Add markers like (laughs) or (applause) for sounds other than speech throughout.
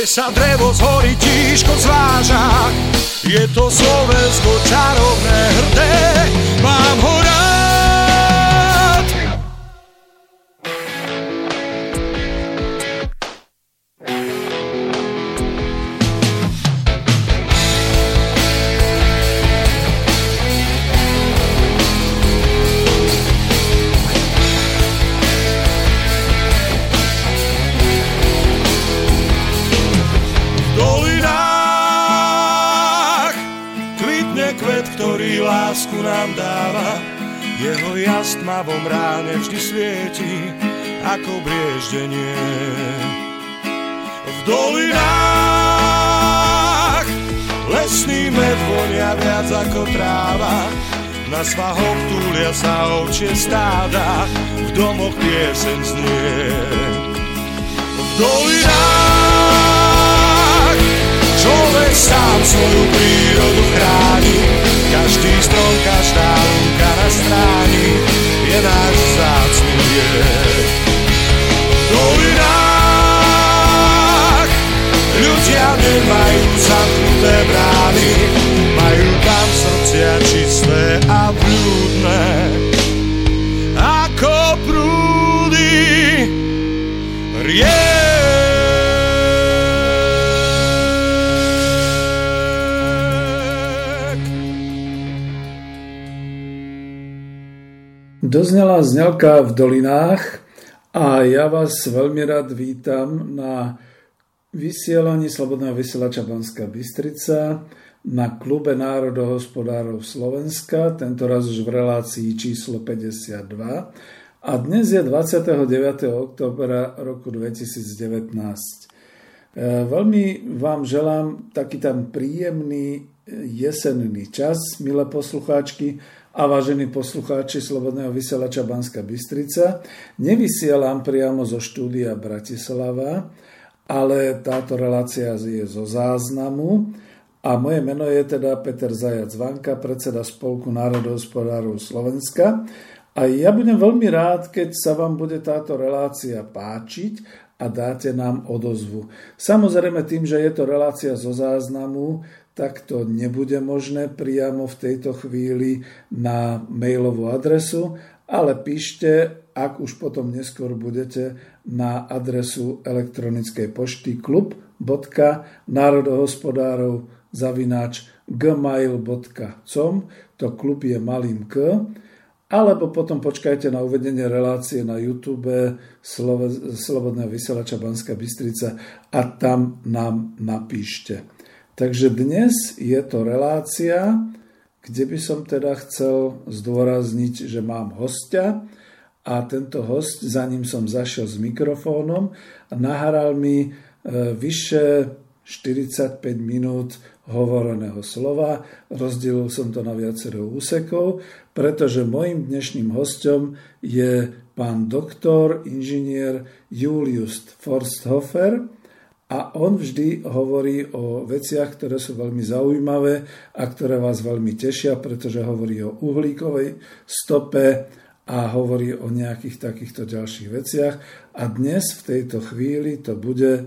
Kde sa drevo z hory tížko zváža. Je to Slovensko čarovné hrdé Mám ho rád I hope. A blúdne. Ako prúdy riek. Doznala znelka v dolinách a ja vás veľmi rád vítam na vysielaní Slobodného vysielača Banská Bystrica na klube národohospodárov Slovenska, tento raz už v relácii číslo 52. A dnes je 29. oktobra roku 2019. E, veľmi vám želám taký tam príjemný jesenný čas, milé poslucháčky, a vážení poslucháči Slobodného vysielača Banska Bystrica. Nevysielam priamo zo štúdia Bratislava, ale táto relácia je zo záznamu a moje meno je teda Peter Zajac Vanka, predseda Spolku národohospodárov Slovenska. A ja budem veľmi rád, keď sa vám bude táto relácia páčiť a dáte nám odozvu. Samozrejme tým, že je to relácia zo záznamu, tak to nebude možné priamo v tejto chvíli na mailovú adresu, ale píšte, ak už potom neskôr budete, na adresu elektronickej pošty klub.národohospodárov zavináč gmail.com to klub je malým k alebo potom počkajte na uvedenie relácie na YouTube Slobodného vysielača Banská Bystrica a tam nám napíšte. Takže dnes je to relácia, kde by som teda chcel zdôrazniť, že mám hostia a tento host, za ním som zašiel s mikrofónom nahral mi e, vyše 45 minút hovoreného slova. Rozdelil som to na viacero úsekov, pretože mojim dnešným hostom je pán doktor, inžinier Julius Forsthofer, a on vždy hovorí o veciach, ktoré sú veľmi zaujímavé a ktoré vás veľmi tešia, pretože hovorí o uhlíkovej stope a hovorí o nejakých takýchto ďalších veciach. A dnes v tejto chvíli to bude e,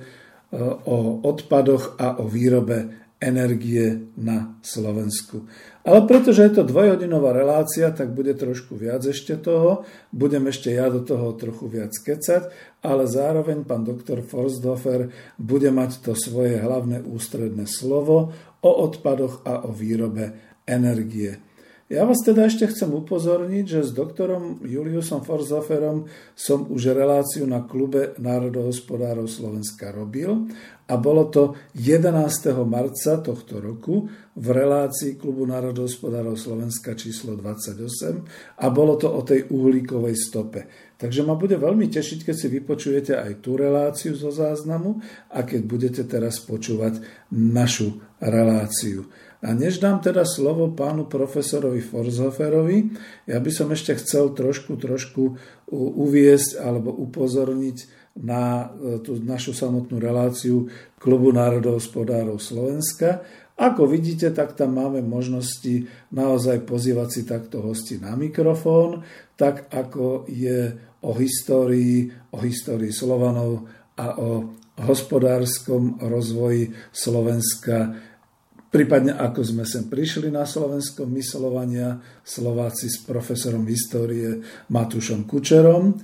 o odpadoch a o výrobe energie na Slovensku. Ale pretože je to dvojhodinová relácia, tak bude trošku viac ešte toho. Budem ešte ja do toho trochu viac kecať, ale zároveň pán doktor Forsthofer bude mať to svoje hlavné ústredné slovo o odpadoch a o výrobe energie. Ja vás teda ešte chcem upozorniť, že s doktorom Juliusom Forzoferom som už reláciu na klube národohospodárov Slovenska robil a bolo to 11. marca tohto roku v relácii klubu národohospodárov Slovenska číslo 28 a bolo to o tej uhlíkovej stope. Takže ma bude veľmi tešiť, keď si vypočujete aj tú reláciu zo záznamu a keď budete teraz počúvať našu reláciu. A než dám teda slovo pánu profesorovi Forzhoferovi, ja by som ešte chcel trošku, trošku uviesť alebo upozorniť na e, tú našu samotnú reláciu Klubu národohospodárov Slovenska. Ako vidíte, tak tam máme možnosti naozaj pozývať si takto hosti na mikrofón, tak ako je o histórii, o histórii Slovanov a o hospodárskom rozvoji Slovenska Prípadne ako sme sem prišli na Slovensko myslovania Slováci s profesorom histórie Matúšom Kučerom. E,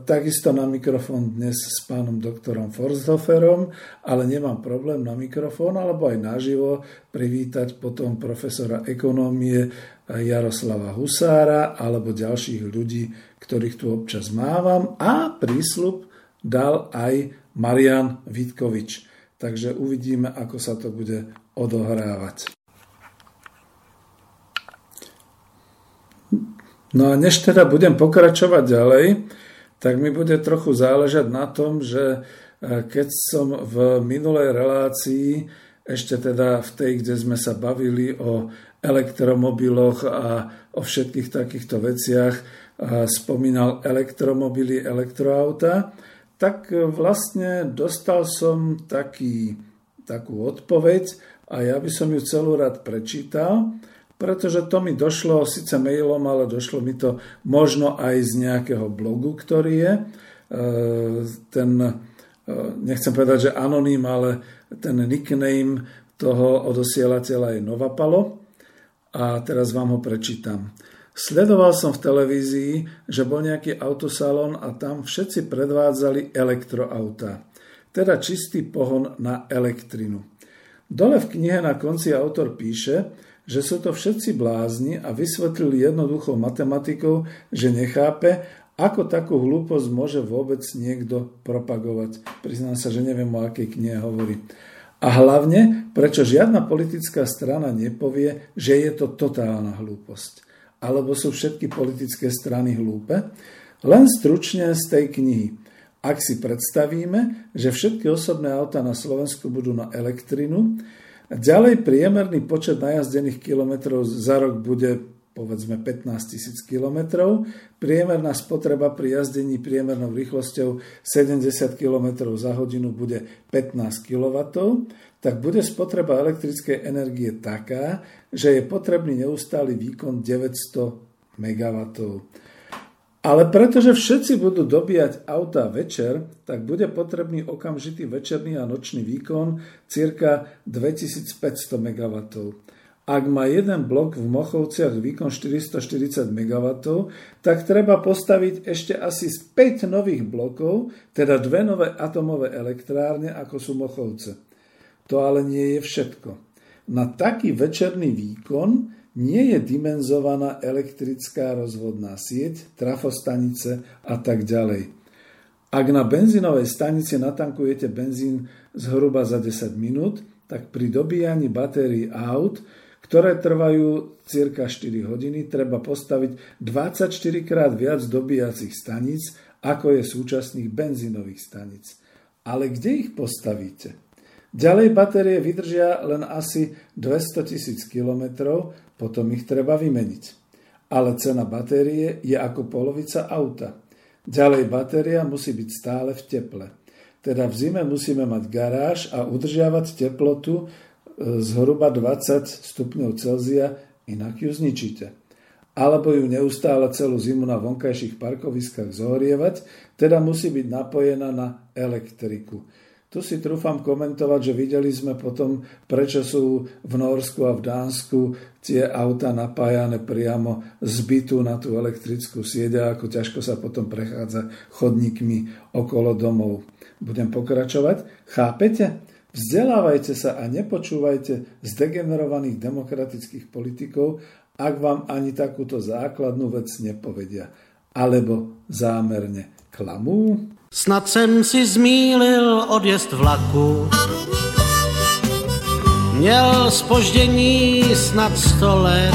takisto na mikrofón dnes s pánom doktorom Forsthoferom, ale nemám problém na mikrofón alebo aj naživo privítať potom profesora ekonómie Jaroslava Husára alebo ďalších ľudí, ktorých tu občas mávam a prísľub dal aj Marian Vitkovič. Takže uvidíme, ako sa to bude odohrávať. No a než teda budem pokračovať ďalej, tak mi bude trochu záležať na tom, že e, keď som v minulej relácii, ešte teda v tej, kde sme sa bavili o elektromobiloch a o všetkých takýchto veciach, spomínal elektromobily, elektroauta, tak e, vlastne dostal som taký, takú odpoveď a ja by som ju celú rád prečítal, pretože to mi došlo síce mailom, ale došlo mi to možno aj z nejakého blogu, ktorý je. E, ten, e, nechcem povedať, že anoním, ale ten nickname toho odosielateľa je Novapalo. A teraz vám ho prečítam. Sledoval som v televízii, že bol nejaký autosalon a tam všetci predvádzali elektroauta, teda čistý pohon na elektrinu. Dole v knihe na konci autor píše, že sú to všetci blázni a vysvetlili jednoduchou matematikou, že nechápe, ako takú hlúposť môže vôbec niekto propagovať. Priznám sa, že neviem, o akej knihe hovorí. A hlavne, prečo žiadna politická strana nepovie, že je to totálna hlúposť alebo sú všetky politické strany hlúpe? Len stručne z tej knihy. Ak si predstavíme, že všetky osobné auta na Slovensku budú na elektrinu, ďalej priemerný počet najazdených kilometrov za rok bude povedzme 15 tisíc kilometrov, priemerná spotreba pri jazdení priemernou rýchlosťou 70 km za hodinu bude 15 kW, tak bude spotreba elektrickej energie taká, že je potrebný neustály výkon 900 MW. Ale pretože všetci budú dobíjať auta večer, tak bude potrebný okamžitý večerný a nočný výkon cirka 2500 MW. Ak má jeden blok v Mochovciach výkon 440 MW, tak treba postaviť ešte asi 5 nových blokov, teda dve nové atomové elektrárne, ako sú Mochovce. To ale nie je všetko. Na taký večerný výkon nie je dimenzovaná elektrická rozvodná sieť, trafostanice a tak ďalej. Ak na benzínovej stanici natankujete benzín zhruba za 10 minút, tak pri dobíjaní batérií aut ktoré trvajú cirka 4 hodiny, treba postaviť 24 krát viac dobíjacích staníc, ako je súčasných benzínových staníc. Ale kde ich postavíte? Ďalej batérie vydržia len asi 200 tisíc kilometrov, potom ich treba vymeniť. Ale cena batérie je ako polovica auta. Ďalej batéria musí byť stále v teple. Teda v zime musíme mať garáž a udržiavať teplotu zhruba 20 stupňov Celzia, inak ju zničíte. Alebo ju neustále celú zimu na vonkajších parkoviskách zohrievať, teda musí byť napojená na elektriku. Tu si trúfam komentovať, že videli sme potom, prečo sú v Norsku a v Dánsku tie auta napájane priamo z bytu na tú elektrickú sieť a ako ťažko sa potom prechádza chodníkmi okolo domov. Budem pokračovať. Chápete? Vzdelávajte sa a nepočúvajte z degenerovaných demokratických politikov, ak vám ani takúto základnú vec nepovedia. Alebo zámerne klamú. Snad jsem si zmílil odjezd vlaku. Měl spoždění snad sto let.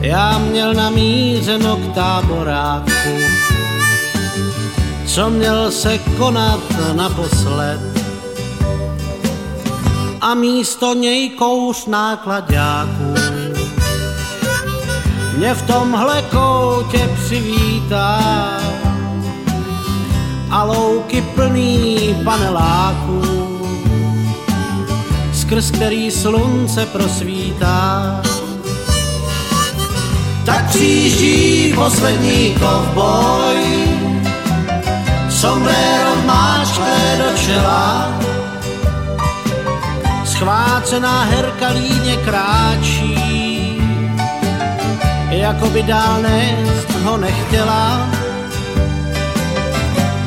Já měl namířeno k táboráku, co měl se konat naposled. A místo něj kouř nákladáků mě v tomhle koutě přivítá a louky plný paneláků, skrz který slunce prosvítá. Tak přijíždí poslední kovboj, sombrero máčkle do čela, schvácená herka líně kráčí, jako by dál ho nechtěla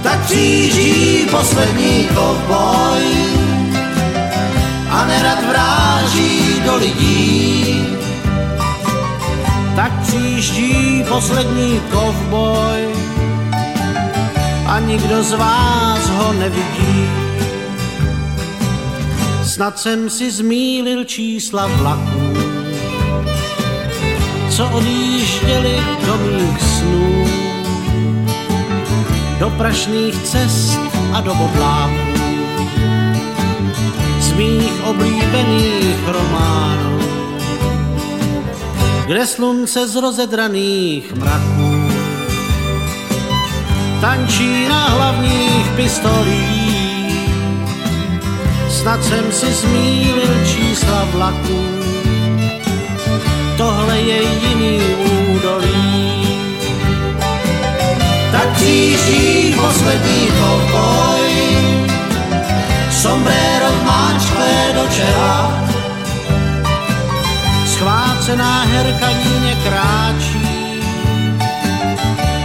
tak kříží poslední kovboj a nerad vráží do lidí. Tak příští poslední kovboj a nikdo z vás ho nevidí. Snad jsem si zmílil čísla vlaků, co odjížděli do mých snů do prašných cest a do bodláků z mých oblíbených románů, kde slunce z rozedraných mraků tančí na hlavních pistolích. Snad jsem si zmínil čísla vlaků, tohle je jiný tak kříží poslední kovboj. Sombrero máčkle do čela, schvácená herka líně kráčí,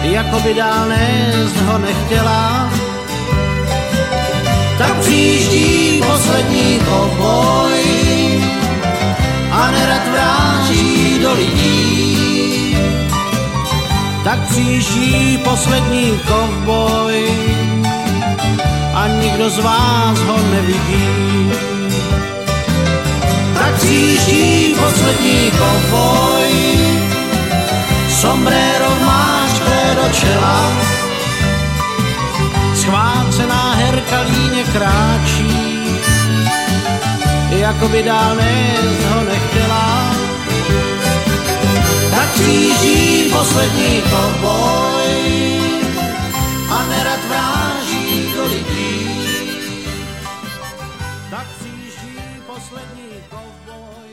jako by dál nést ho nechtěla. Tak přijíždí poslední kovboj a nerad vráží do lidí tak přijíždí poslední kovboj. A nikdo z vás ho nevidí. Tak přijíždí poslední kovboj, sombrero máš do čela, schvácená herka líně kráčí, jako by dál ho nechtěla kříží poslední kovboj a nerad vráží do lidí. Tak kříží poslední kovboj.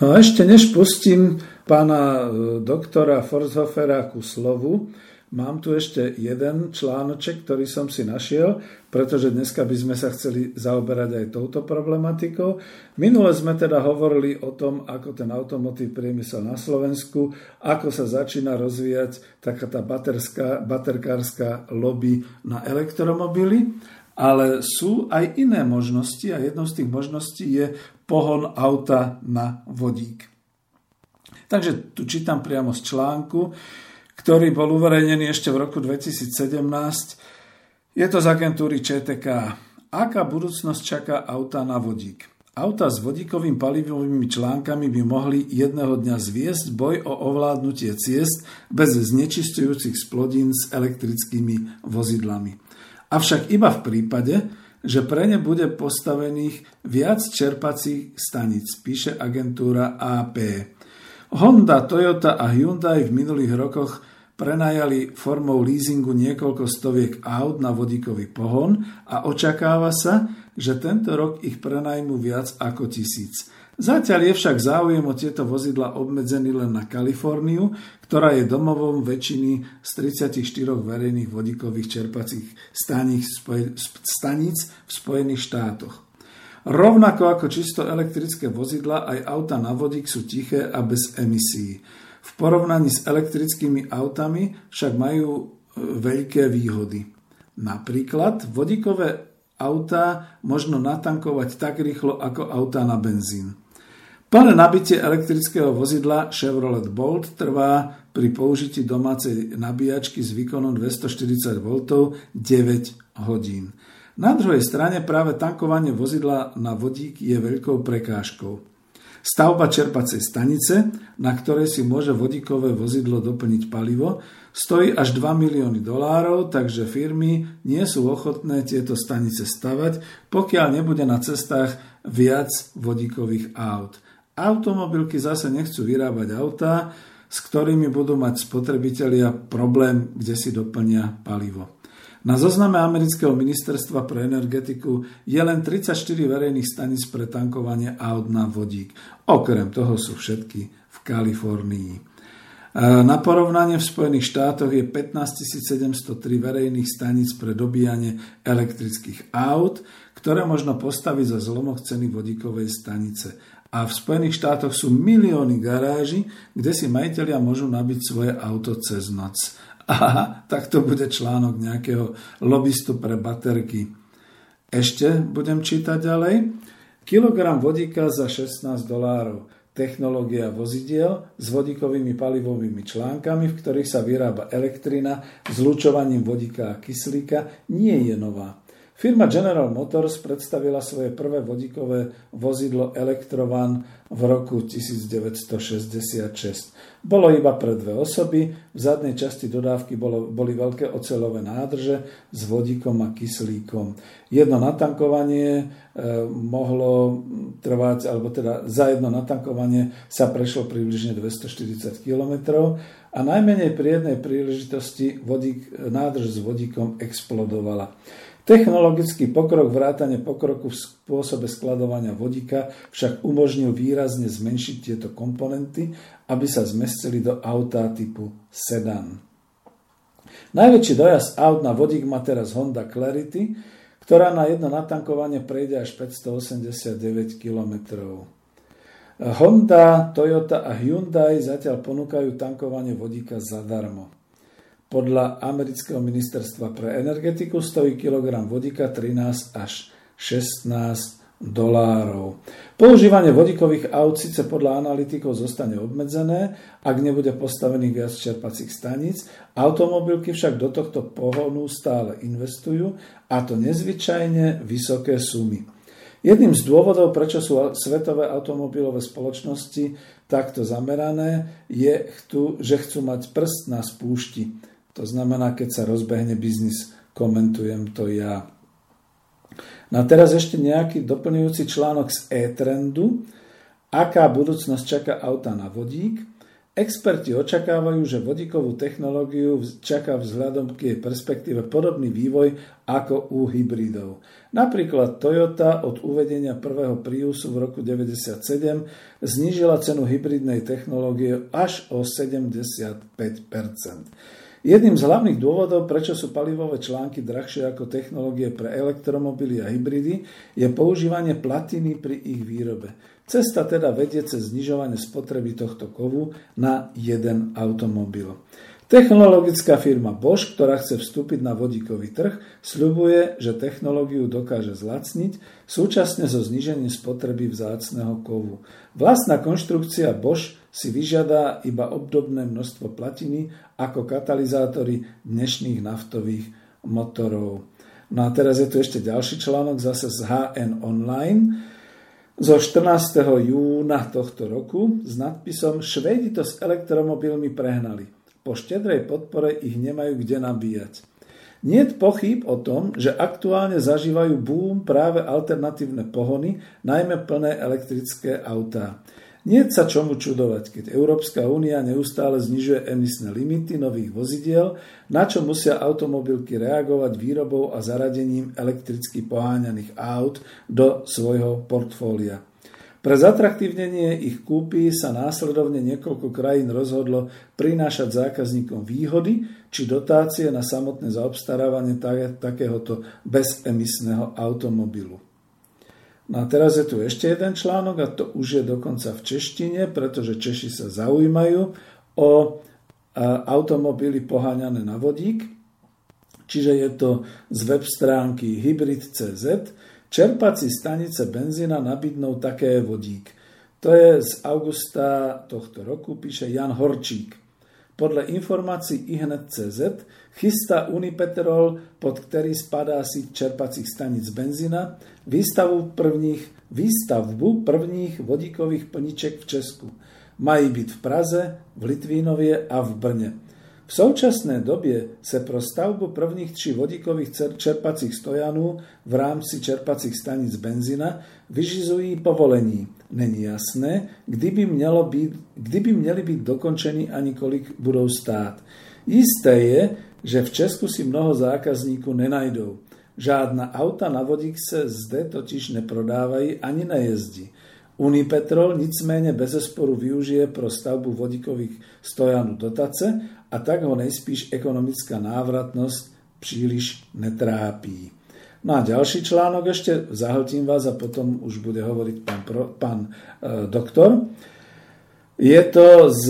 No a ešte než pustím pána e, doktora Forshofera ku slovu, Mám tu ešte jeden článoček, ktorý som si našiel, pretože dneska by sme sa chceli zaoberať aj touto problematikou. Minule sme teda hovorili o tom, ako ten automotív priemysel na Slovensku, ako sa začína rozvíjať taká tá baterská, baterkárska lobby na elektromobily, ale sú aj iné možnosti a jednou z tých možností je pohon auta na vodík. Takže tu čítam priamo z článku ktorý bol uverejnený ešte v roku 2017. Je to z agentúry ČTK. Aká budúcnosť čaká auta na vodík? Auta s vodíkovým palivovými článkami by mohli jedného dňa zviesť boj o ovládnutie ciest bez znečistujúcich splodín s elektrickými vozidlami. Avšak iba v prípade, že pre ne bude postavených viac čerpacích staníc, píše agentúra AP. Honda, Toyota a Hyundai v minulých rokoch prenajali formou leasingu niekoľko stoviek aut na vodíkový pohon a očakáva sa, že tento rok ich prenajmú viac ako tisíc. Zatiaľ je však záujem o tieto vozidla obmedzený len na Kaliforniu, ktorá je domovom väčšiny z 34 verejných vodíkových čerpacích staníc v Spojených štátoch. Rovnako ako čisto elektrické vozidla, aj auta na vodík sú tiché a bez emisí. V porovnaní s elektrickými autami však majú e, veľké výhody. Napríklad vodíkové autá možno natankovať tak rýchlo ako autá na benzín. Plné nabitie elektrického vozidla Chevrolet Bolt trvá pri použití domácej nabíjačky s výkonom 240 V 9 hodín. Na druhej strane práve tankovanie vozidla na vodík je veľkou prekážkou. Stavba čerpacej stanice, na ktorej si môže vodíkové vozidlo doplniť palivo, stojí až 2 milióny dolárov, takže firmy nie sú ochotné tieto stanice stavať, pokiaľ nebude na cestách viac vodíkových aut. Automobilky zase nechcú vyrábať autá, s ktorými budú mať spotrebitelia problém, kde si doplnia palivo. Na zozname amerického ministerstva pre energetiku je len 34 verejných staníc pre tankovanie aut na vodík. Okrem toho sú všetky v Kalifornii. E, na porovnanie v Spojených štátoch je 15 703 verejných staníc pre dobíjanie elektrických aut, ktoré možno postaviť za zlomok ceny vodíkovej stanice a v Spojených štátoch sú milióny garáží, kde si majiteľia môžu nabiť svoje auto cez noc. A tak to bude článok nejakého lobbystu pre baterky. Ešte budem čítať ďalej. Kilogram vodíka za 16 dolárov. Technológia vozidiel s vodíkovými palivovými článkami, v ktorých sa vyrába elektrina zlučovaním vodíka a kyslíka, nie je nová. Firma General Motors predstavila svoje prvé vodíkové vozidlo Electrovan v roku 1966. Bolo iba pre dve osoby, v zadnej časti dodávky bolo, boli veľké ocelové nádrže s vodíkom a kyslíkom. Jedno natankovanie e, mohlo trvať, alebo teda za jedno natankovanie sa prešlo približne 240 km a najmenej pri jednej príležitosti vodík, nádrž s vodíkom explodovala. Technologický pokrok vrátane pokroku v spôsobe skladovania vodíka však umožnil výrazne zmenšiť tieto komponenty, aby sa zmestili do auta typu sedan. Najväčší dojazd aut na vodík má teraz Honda Clarity, ktorá na jedno natankovanie prejde až 589 km. Honda, Toyota a Hyundai zatiaľ ponúkajú tankovanie vodíka zadarmo. Podľa amerického ministerstva pre energetiku stojí kilogram vodíka 13 až 16 dolárov. Používanie vodíkových aut síce podľa analytikov zostane obmedzené, ak nebude postavených viac čerpacích staníc, automobilky však do tohto pohonu stále investujú a to nezvyčajne vysoké sumy. Jedným z dôvodov, prečo sú svetové automobilové spoločnosti takto zamerané, je, že chcú mať prst na spúšti. To znamená, keď sa rozbehne biznis, komentujem to ja. No a teraz ešte nejaký doplňujúci článok z e-trendu. Aká budúcnosť čaká auta na vodík? Experti očakávajú, že vodíkovú technológiu čaká vzhľadom k jej perspektíve podobný vývoj ako u hybridov. Napríklad Toyota od uvedenia prvého Priusu v roku 1997 znížila cenu hybridnej technológie až o 75 Jedným z hlavných dôvodov, prečo sú palivové články drahšie ako technológie pre elektromobily a hybridy, je používanie platiny pri ich výrobe. Cesta teda vedie cez znižovanie spotreby tohto kovu na jeden automobil. Technologická firma Bosch, ktorá chce vstúpiť na vodíkový trh, sľubuje, že technológiu dokáže zlacniť súčasne so znížením spotreby vzácného kovu. Vlastná konštrukcia Bosch si vyžiada iba obdobné množstvo platiny ako katalizátory dnešných naftových motorov. No a teraz je tu ešte ďalší článok zase z HN Online zo 14. júna tohto roku s nadpisom Švedi to s elektromobilmi prehnali. Po štedrej podpore ich nemajú kde nabíjať. Nie pochyb o tom, že aktuálne zažívajú boom práve alternatívne pohony, najmä plné elektrické autá. Nie sa čomu čudovať, keď Európska únia neustále znižuje emisné limity nových vozidiel, na čo musia automobilky reagovať výrobou a zaradením elektricky poháňaných aut do svojho portfólia. Pre zatraktívnenie ich kúpy sa následovne niekoľko krajín rozhodlo prinášať zákazníkom výhody či dotácie na samotné zaobstarávanie takéhoto bezemisného automobilu. No a teraz je tu ešte jeden článok a to už je dokonca v češtine, pretože Češi sa zaujímajú o automobily poháňané na vodík. Čiže je to z web stránky hybrid.cz, Čerpací stanice benzína nabídnou také vodík. To je z augusta tohto roku, píše Jan Horčík. Podle informácií ihned.cz chystá Unipetrol, pod ktorý spadá síť čerpacích stanic benzína, výstavu prvních, výstavbu prvních vodíkových plniček v Česku. Mají byť v Praze, v Litvínovie a v Brne. V současné době se pro stavbu prvních tří vodíkových čerpacích stojanů v rámci čerpacích stanic benzina vyžizují povolení. Není jasné, kdy by, mělo být, kdy by měly být dokončeny ani kolik budou stát. Jisté je, že v Česku si mnoho zákazníků nenajdou. Žádná auta na vodík se zde totiž neprodávají ani nejezdí. Unipetrol nicméně bez zesporu využije pro stavbu vodíkových stojanů dotace a tak ho nejspíš ekonomická návratnosť příliš netrápí. No a ďalší článok ešte, zahltím vás a potom už bude hovoriť pán, pro, pán e, doktor. Je to z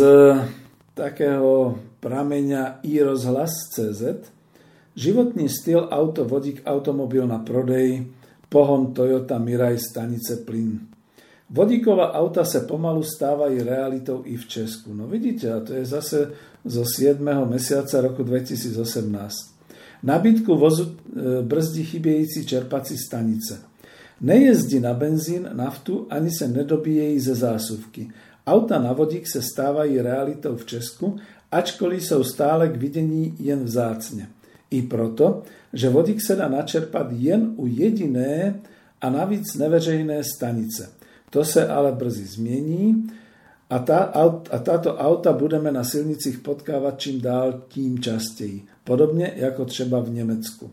takého prameňa iRozhlas.cz Životný styl auto, vodík, automobil na prodej, pohon Toyota Mirai stanice plyn. Vodíková auta sa pomalu stávajú realitou i v Česku. No vidíte, a to je zase zo 7. mesiaca roku 2018. Nabytku vozu e, brzdí chybějící čerpací stanice. Nejezdí na benzín, naftu, ani se nedobíjejí ze zásuvky. Auta na vodík se stávají realitou v Česku, ačkoliv jsou stále k videní jen vzácne. I proto, že vodík se dá načerpat jen u jediné a navíc neveřejné stanice – to sa ale brzy zmení a, tá, a táto auta budeme na silnicích potkávať čím dál tím častěji. Podobne ako třeba v Nemecku.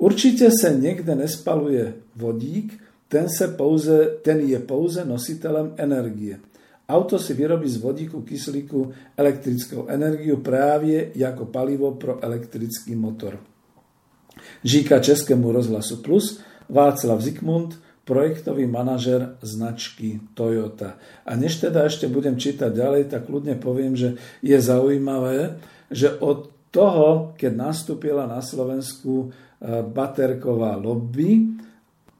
Určite sa niekde nespaluje vodík, ten, se pouze, ten je pouze nositelem energie. Auto si vyrobí z vodíku kyslíku elektrickou energiu právě jako palivo pro elektrický motor. Žíka Českému rozhlasu Plus Václav Zikmund projektový manažer značky Toyota. A než teda ešte budem čítať ďalej, tak kľudne poviem, že je zaujímavé, že od toho, keď nastúpila na Slovensku e, baterková lobby,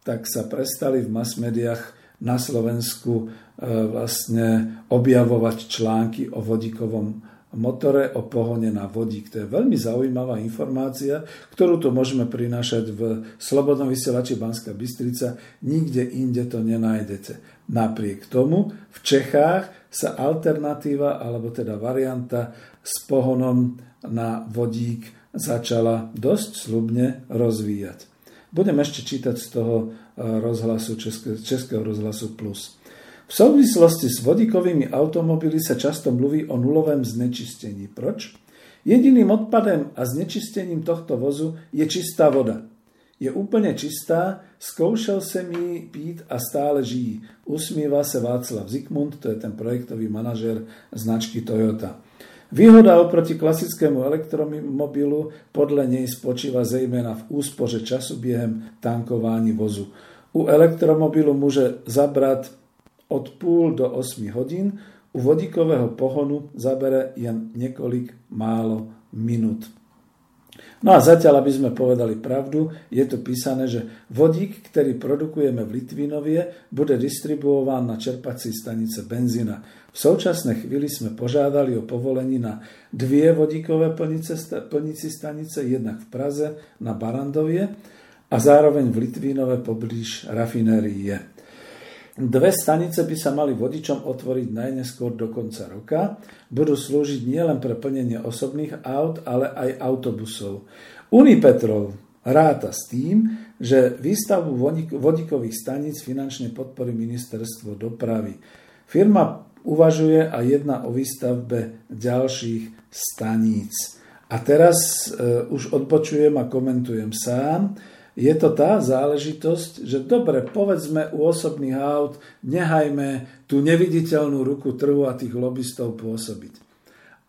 tak sa prestali v mass médiách na Slovensku e, vlastne objavovať články o vodíkovom motore o pohone na vodík. To je veľmi zaujímavá informácia, ktorú tu môžeme prinášať v Slobodnom vysielači Banská Bystrica. Nikde inde to nenájdete. Napriek tomu v Čechách sa alternatíva, alebo teda varianta s pohonom na vodík začala dosť slubne rozvíjať. Budem ešte čítať z toho eh, rozhlasu Českého rozhlasu Plus. V souvislosti s vodíkovými automobily sa často mluví o nulovém znečistení. Proč? Jediným odpadem a znečistením tohto vozu je čistá voda. Je úplne čistá, skoušel sa mi pít a stále žijí. Usmieva sa Václav Zikmund, to je ten projektový manažer značky Toyota. Výhoda oproti klasickému elektromobilu podľa nej spočíva zejména v úspoře času biehem tankování vozu. U elektromobilu môže zabrať od půl do 8 hodín, u vodíkového pohonu zabere jen několik málo minút. No a zatiaľ, aby sme povedali pravdu, je to písané, že vodík, ktorý produkujeme v Litvinovie, bude distribuován na čerpací stanice benzína. V současné chvíli sme požádali o povolení na dvie vodíkové plnice, plnici stanice, jednak v Praze na Barandovie a zároveň v Litvínove poblíž rafinérie. Dve stanice by sa mali vodičom otvoriť najneskôr do konca roka. Budú slúžiť nielen pre plnenie osobných aut, ale aj autobusov. Unipetrol ráta s tým, že výstavbu vodíkových staníc finančne podporí ministerstvo dopravy. Firma uvažuje a jedna o výstavbe ďalších staníc. A teraz e, už odpočujem a komentujem sám. Je to tá záležitosť, že dobre, povedzme u osobných aut, nehajme tú neviditeľnú ruku trhu a tých lobbystov pôsobiť.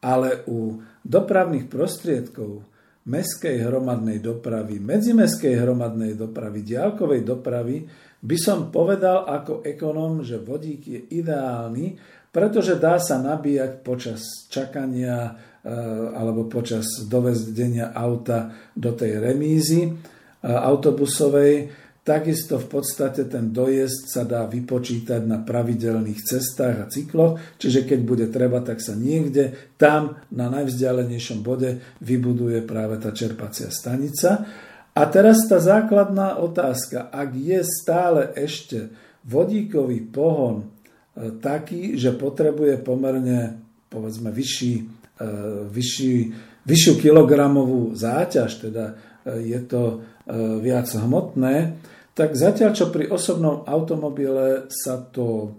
Ale u dopravných prostriedkov, meskej hromadnej dopravy, medzimeskej hromadnej dopravy, diálkovej dopravy, by som povedal ako ekonóm, že vodík je ideálny, pretože dá sa nabíjať počas čakania eh, alebo počas dovezdenia auta do tej remízy autobusovej, Takisto v podstate ten dojezd sa dá vypočítať na pravidelných cestách a cykloch, čiže keď bude treba, tak sa niekde tam na najvzdialenejšom bode vybuduje práve tá čerpacia stanica. A teraz tá základná otázka, ak je stále ešte vodíkový pohon e, taký, že potrebuje pomerne povedzme vyšší, e, vyšší, vyššiu kilogramovú záťaž, teda e, je to E, viac hmotné, tak zatiaľ čo pri osobnom automobile sa to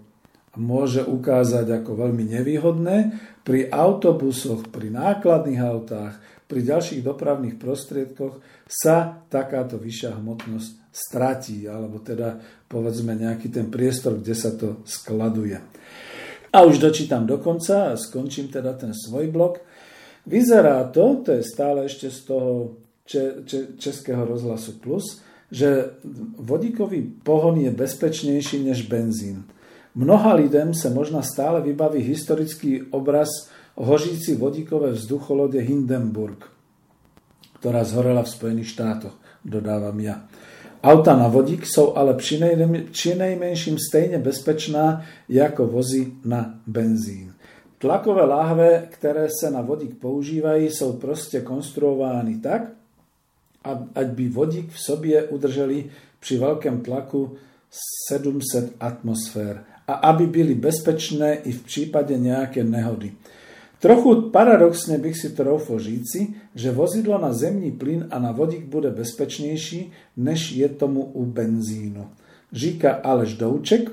môže ukázať ako veľmi nevýhodné, pri autobusoch, pri nákladných autách, pri ďalších dopravných prostriedkoch sa takáto vyššia hmotnosť stratí, alebo teda povedzme nejaký ten priestor, kde sa to skladuje. A už dočítam do konca a skončím teda ten svoj blok. Vyzerá to, to je stále ešte z toho Českého rozhlasu Plus, že vodíkový pohon je bezpečnejší než benzín. Mnoha lidem sa možno stále vybaví historický obraz hožíci vodíkové vzducholode Hindenburg, ktorá zhorela v Spojených štátoch, dodávam ja. Auta na vodík sú ale přinejmenším stejne bezpečná ako vozy na benzín. Tlakové láhve, ktoré sa na vodík používajú, sú proste konstruovány tak, ať by vodík v sobě udrželi pri veľkém tlaku 700 atmosfér a aby byli bezpečné i v prípade nejaké nehody. Trochu paradoxne bych si troufol říci, že vozidlo na zemní plyn a na vodík bude bezpečnejší, než je tomu u benzínu. Říká Aleš Douček,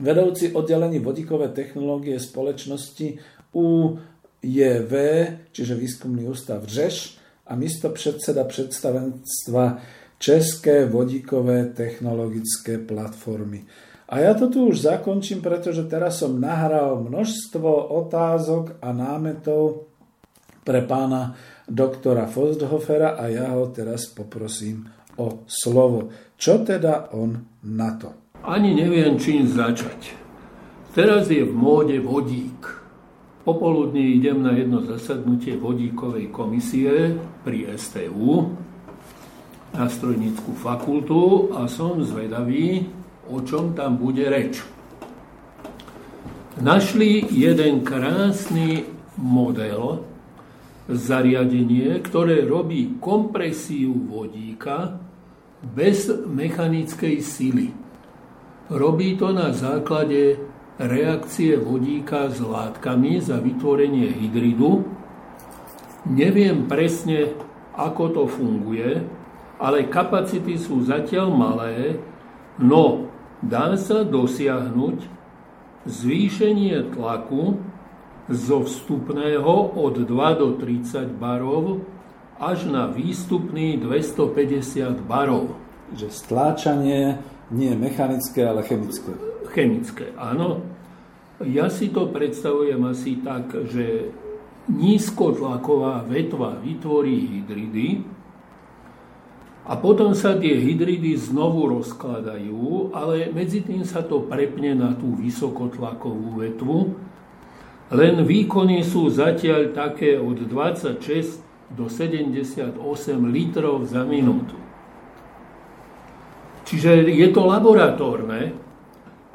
vedouci oddelení vodíkové technológie společnosti UJV, čiže výskumný ústav Řeš, a místo předseda představenstva České vodíkové technologické platformy. A ja to tu už zakončím, pretože teraz som nahral množstvo otázok a námetov pre pána doktora Fosthofera a ja ho teraz poprosím o slovo. Čo teda on na to? Ani neviem, čím začať. Teraz je v móde vodík. Popoludní idem na jedno zasadnutie vodíkovej komisie pri STU na strojnickú fakultu a som zvedavý, o čom tam bude reč. Našli jeden krásny model, zariadenie, ktoré robí kompresiu vodíka bez mechanickej sily. Robí to na základe reakcie vodíka s látkami za vytvorenie hydridu. Neviem presne, ako to funguje, ale kapacity sú zatiaľ malé, no dá sa dosiahnuť zvýšenie tlaku zo vstupného od 2 do 30 barov až na výstupný 250 barov. Že stláčanie nie je mechanické, ale chemické. Chemické, áno. Ja si to predstavujem asi tak, že nízkotlaková vetva vytvorí hydridy a potom sa tie hydridy znovu rozkladajú, ale medzi tým sa to prepne na tú vysokotlakovú vetvu. Len výkony sú zatiaľ také od 26 do 78 litrov za minútu. Čiže je to laboratórne,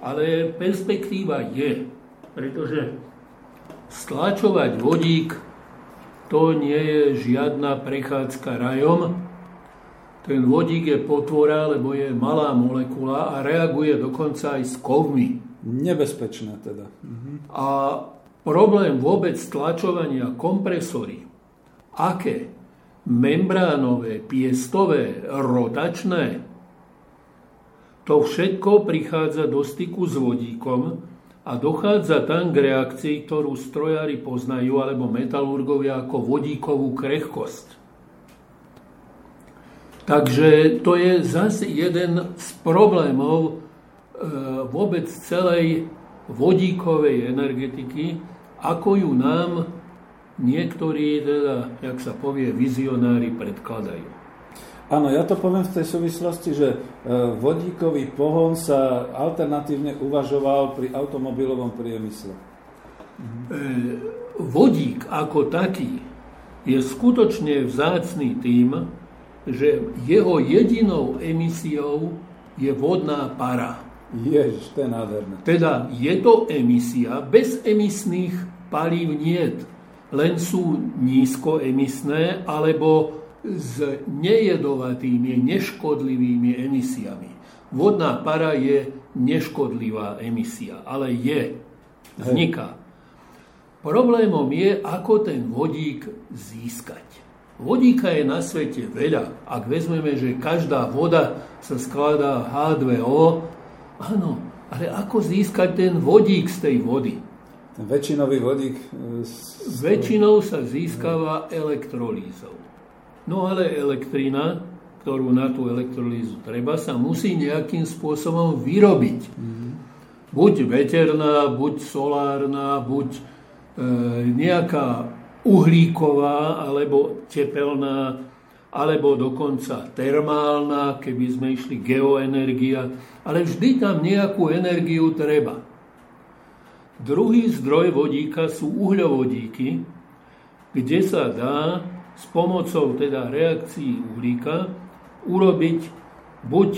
ale perspektíva je, pretože stlačovať vodík to nie je žiadna prechádzka rajom. Ten vodík je potvora, lebo je malá molekula a reaguje dokonca aj s kovmi. Nebezpečné teda. Mhm. A problém vôbec stlačovania kompresory, aké? Membránové, piestové, rotačné, to všetko prichádza do styku s vodíkom a dochádza tam k reakcii, ktorú strojári poznajú, alebo metalurgovia ako vodíkovú krehkosť. Takže to je zase jeden z problémov e, vôbec celej vodíkovej energetiky, ako ju nám niektorí, teda, jak sa povie, vizionári predkladajú. Áno, ja to poviem v tej súvislosti, že e, vodíkový pohon sa alternatívne uvažoval pri automobilovom priemysle. E, vodík ako taký je skutočne vzácný tým, že jeho jedinou emisiou je vodná para. Ježiš, to je nádherné. Teda je to emisia, bez emisných palív niet, len sú nízkoemisné alebo s nejedovatými, neškodlivými emisiami. Vodná para je neškodlivá emisia, ale je, vzniká. Problémom je, ako ten vodík získať. Vodíka je na svete veľa. Ak vezmeme, že každá voda sa skladá H2O, áno, ale ako získať ten vodík z tej vody? Ten väčšinový vodík... Z... Väčšinou sa získava elektrolízou. No ale elektrina, ktorú na tú elektrolízu treba, sa musí nejakým spôsobom vyrobiť. Mm-hmm. Buď veterná, buď solárna, buď e, nejaká uhlíková, alebo tepelná, alebo dokonca termálna, keby sme išli geoenergia. Ale vždy tam nejakú energiu treba. Druhý zdroj vodíka sú uhľovodíky, kde sa dá s pomocou teda reakcií uhlíka urobiť buď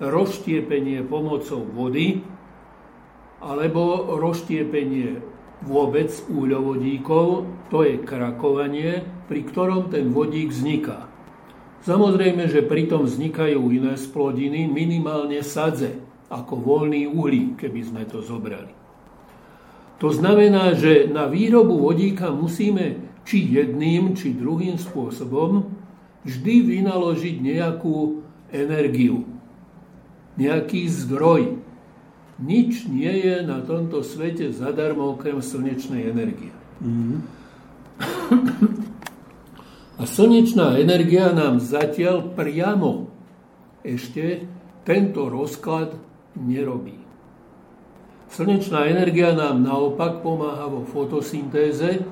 rozštiepenie pomocou vody, alebo rozštiepenie vôbec uhľovodíkov, to je krakovanie, pri ktorom ten vodík vzniká. Samozrejme, že pritom vznikajú iné splodiny, minimálne sadze, ako voľný uhlík, keby sme to zobrali. To znamená, že na výrobu vodíka musíme či jedným, či druhým spôsobom, vždy vynaložiť nejakú energiu, nejaký zdroj. Nič nie je na tomto svete zadarmo okrem slnečnej energie. Mm. A slnečná energia nám zatiaľ priamo ešte tento rozklad nerobí. Slnečná energia nám naopak pomáha vo fotosyntéze,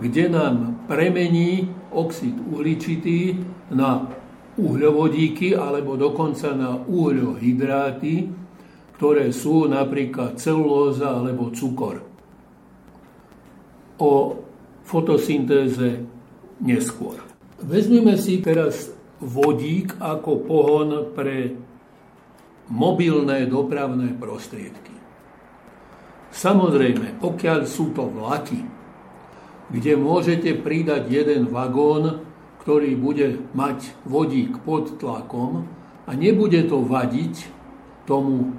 kde nám premení oxid uhličitý na uhľovodíky alebo dokonca na uhľohydráty, ktoré sú napríklad celulóza alebo cukor. O fotosyntéze neskôr. Vezmeme si teraz vodík ako pohon pre mobilné dopravné prostriedky. Samozrejme, pokiaľ sú to vlaky, kde môžete pridať jeden vagón, ktorý bude mať vodík pod tlakom a nebude to vadiť tomu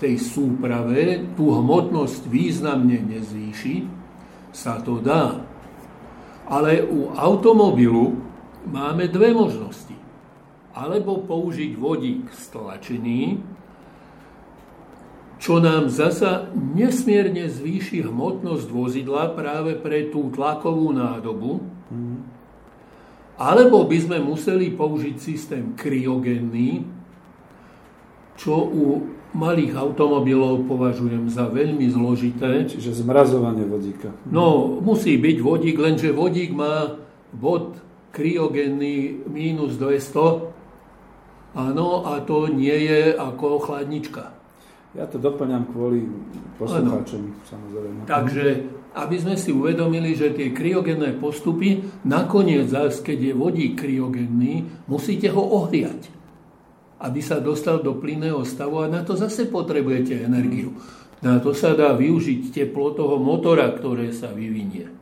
tej súprave, tú hmotnosť významne nezvýši, sa to dá. Ale u automobilu máme dve možnosti. Alebo použiť vodík stlačený, čo nám zasa nesmierne zvýši hmotnosť vozidla práve pre tú tlakovú nádobu. Alebo by sme museli použiť systém kryogenný, čo u malých automobilov považujem za veľmi zložité. Čiže zmrazovanie vodíka. No, musí byť vodík, lenže vodík má bod kryogenný minus 200. Áno, a to nie je ako chladnička. Ja to doplňam kvôli poslucháčom, samozrejme. Takže, aby sme si uvedomili, že tie kryogenné postupy, nakoniec keď je vodík kryogenný, musíte ho ohriať, aby sa dostal do plynného stavu a na to zase potrebujete energiu. Na to sa dá využiť teplo toho motora, ktoré sa vyvinie.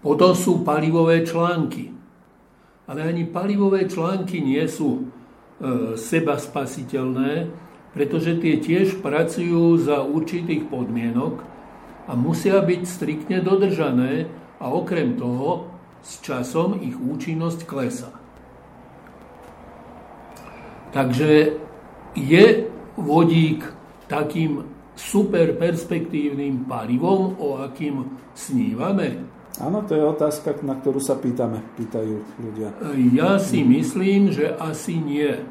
Potom sú palivové články. Ale ani palivové články nie sú e, seba spasiteľné, pretože tie tiež pracujú za určitých podmienok a musia byť striktne dodržané a okrem toho s časom ich účinnosť klesá. Takže je vodík takým super perspektívnym palivom, o akým snívame? Áno, to je otázka, na ktorú sa pýtame, pýtajú ľudia. Ja si myslím, že asi nie.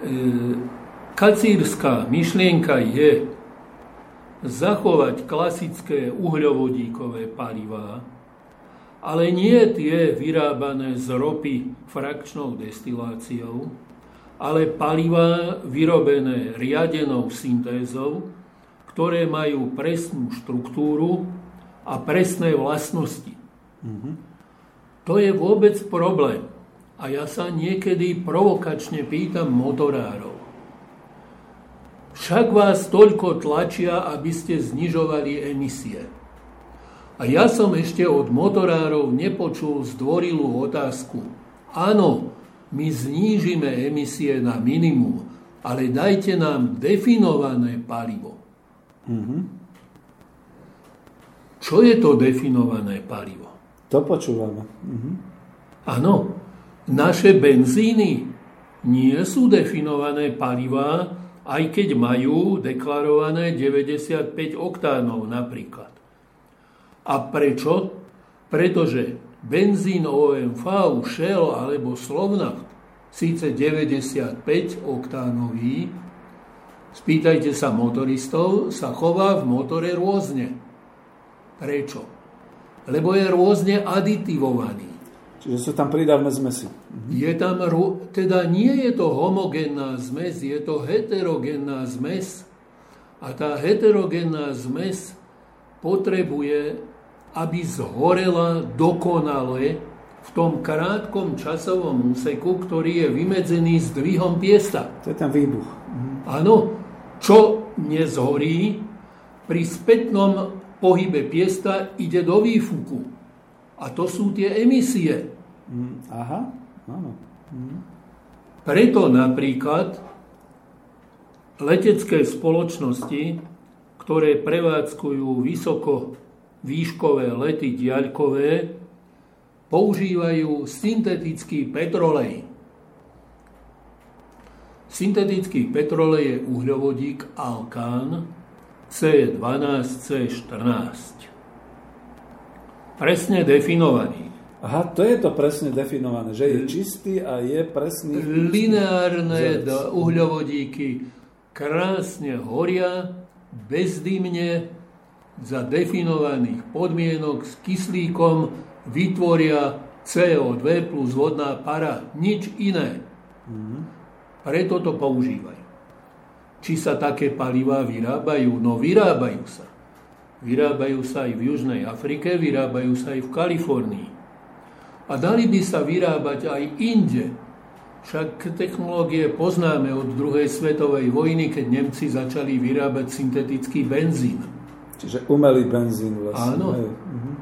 E, kacírska myšlienka je zachovať klasické uhľovodíkové palivá, ale nie tie vyrábané z ropy frakčnou destiláciou, ale palivá vyrobené riadenou syntézou, ktoré majú presnú štruktúru a presné vlastnosti. Mm-hmm. To je vôbec problém. A ja sa niekedy provokačne pýtam motorárov. Však vás toľko tlačia, aby ste znižovali emisie. A ja som ešte od motorárov nepočul zdvorilú otázku. Áno, my znížime emisie na minimum, ale dajte nám definované palivo. Mm-hmm. Čo je to definované palivo? To počúvame. Mhm. Naše benzíny nie sú definované palivá, aj keď majú deklarované 95 oktánov napríklad. A prečo? Pretože benzín OMV, Shell alebo Slovnaft, síce 95 oktánový, spýtajte sa motoristov, sa chová v motore rôzne. Prečo? Lebo je rôzne aditivovaný. Čiže sú tam pridavné zmesy. Je tam, teda nie je to homogénna zmes, je to heterogénna zmes. A tá heterogénna zmes potrebuje, aby zhorela dokonale v tom krátkom časovom úseku, ktorý je vymedzený zdvihom piesta. To je ten výbuch. Áno, čo nezhorí, pri spätnom pohybe piesta ide do výfuku. A to sú tie emisie. Mm, aha, áno. Mm. Preto napríklad letecké spoločnosti, ktoré prevádzkujú vysoko výškové lety diaľkové, používajú syntetický petrolej. Syntetický petrolej je uhľovodík alkán, C12, C14. Presne definovaný. Aha, to je to presne definované, že je čistý a je presný. Lineárne uhľovodíky krásne horia, bezdymne, za definovaných podmienok s kyslíkom vytvoria CO2 plus vodná para, nič iné. Mm-hmm. Preto to používajú. Či sa také palivá vyrábajú? No vyrábajú sa. Vyrábajú sa aj v Južnej Afrike, vyrábajú sa aj v Kalifornii. A dali by sa vyrábať aj inde. Však technológie poznáme od druhej svetovej vojny, keď Nemci začali vyrábať syntetický benzín. Čiže umelý benzín vlastne. Áno. Mhm.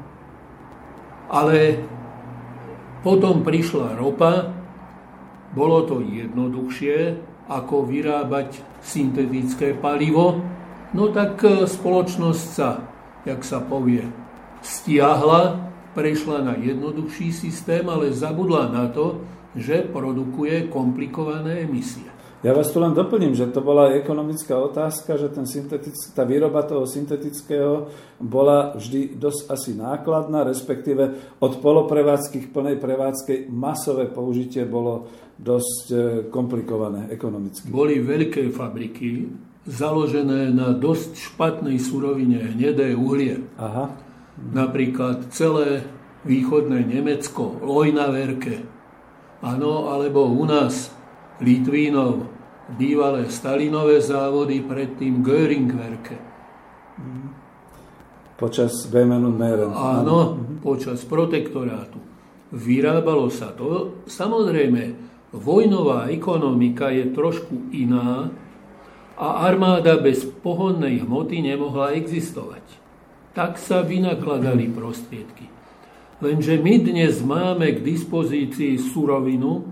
Ale potom prišla ropa, bolo to jednoduchšie, ako vyrábať syntetické palivo, no tak e, spoločnosť sa, jak sa povie, stiahla, prešla na jednoduchší systém, ale zabudla na to, že produkuje komplikované emisie. Ja vás tu len doplním, že to bola ekonomická otázka, že ten tá výroba toho syntetického bola vždy dosť asi nákladná, respektíve od poloprevádzky k plnej prevádzke masové použitie bolo dosť e, komplikované ekonomicky. Boli veľké fabriky založené na dosť špatnej surovine hnedé uhlie. Aha. Napríklad celé východné Nemecko, Lojnaverke, áno, alebo u nás Litvínov, bývalé Stalinové závody, predtým Göringwerke. Počas Bemenu Meren. Áno, počas protektorátu. Vyrábalo sa to. Samozrejme, vojnová ekonomika je trošku iná a armáda bez pohonnej hmoty nemohla existovať. Tak sa vynakladali prostriedky. Lenže my dnes máme k dispozícii surovinu,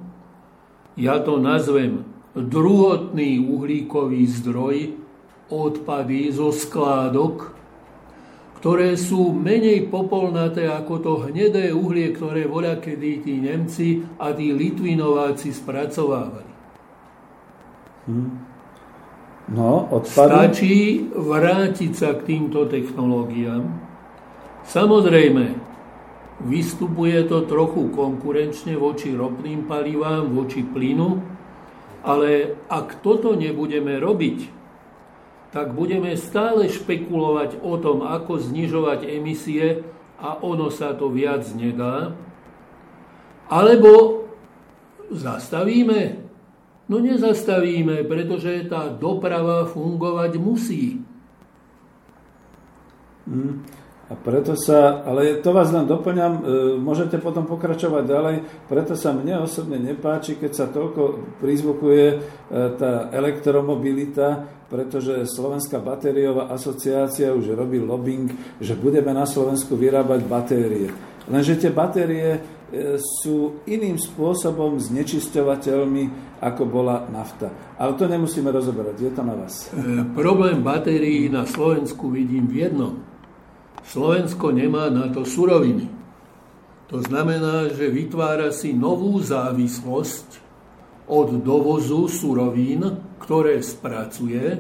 ja to nazvem druhotný uhlíkový zdroj, odpady zo skládok, ktoré sú menej popolnaté ako to hnedé uhlie, ktoré voľa kedy tí Nemci a tí Litvinováci spracovávali. Hmm. No, odpady. Stačí vrátiť sa k týmto technológiám. Samozrejme, vystupuje to trochu konkurenčne voči ropným palivám, voči plynu, ale ak toto nebudeme robiť, tak budeme stále špekulovať o tom, ako znižovať emisie a ono sa to viac nedá. Alebo zastavíme? No nezastavíme, pretože tá doprava fungovať musí. Hmm. A preto sa, ale to vás len doplňam, e, môžete potom pokračovať ďalej, preto sa mne osobne nepáči, keď sa toľko prizvukuje e, tá elektromobilita, pretože Slovenská batériová asociácia už robí lobbying, že budeme na Slovensku vyrábať batérie. Lenže tie batérie sú iným spôsobom znečisťovateľmi, ako bola nafta. Ale to nemusíme rozoberať, je to na vás. E, problém batérií na Slovensku vidím v jednom Slovensko nemá na to suroviny. To znamená, že vytvára si novú závislosť od dovozu surovín, ktoré spracuje,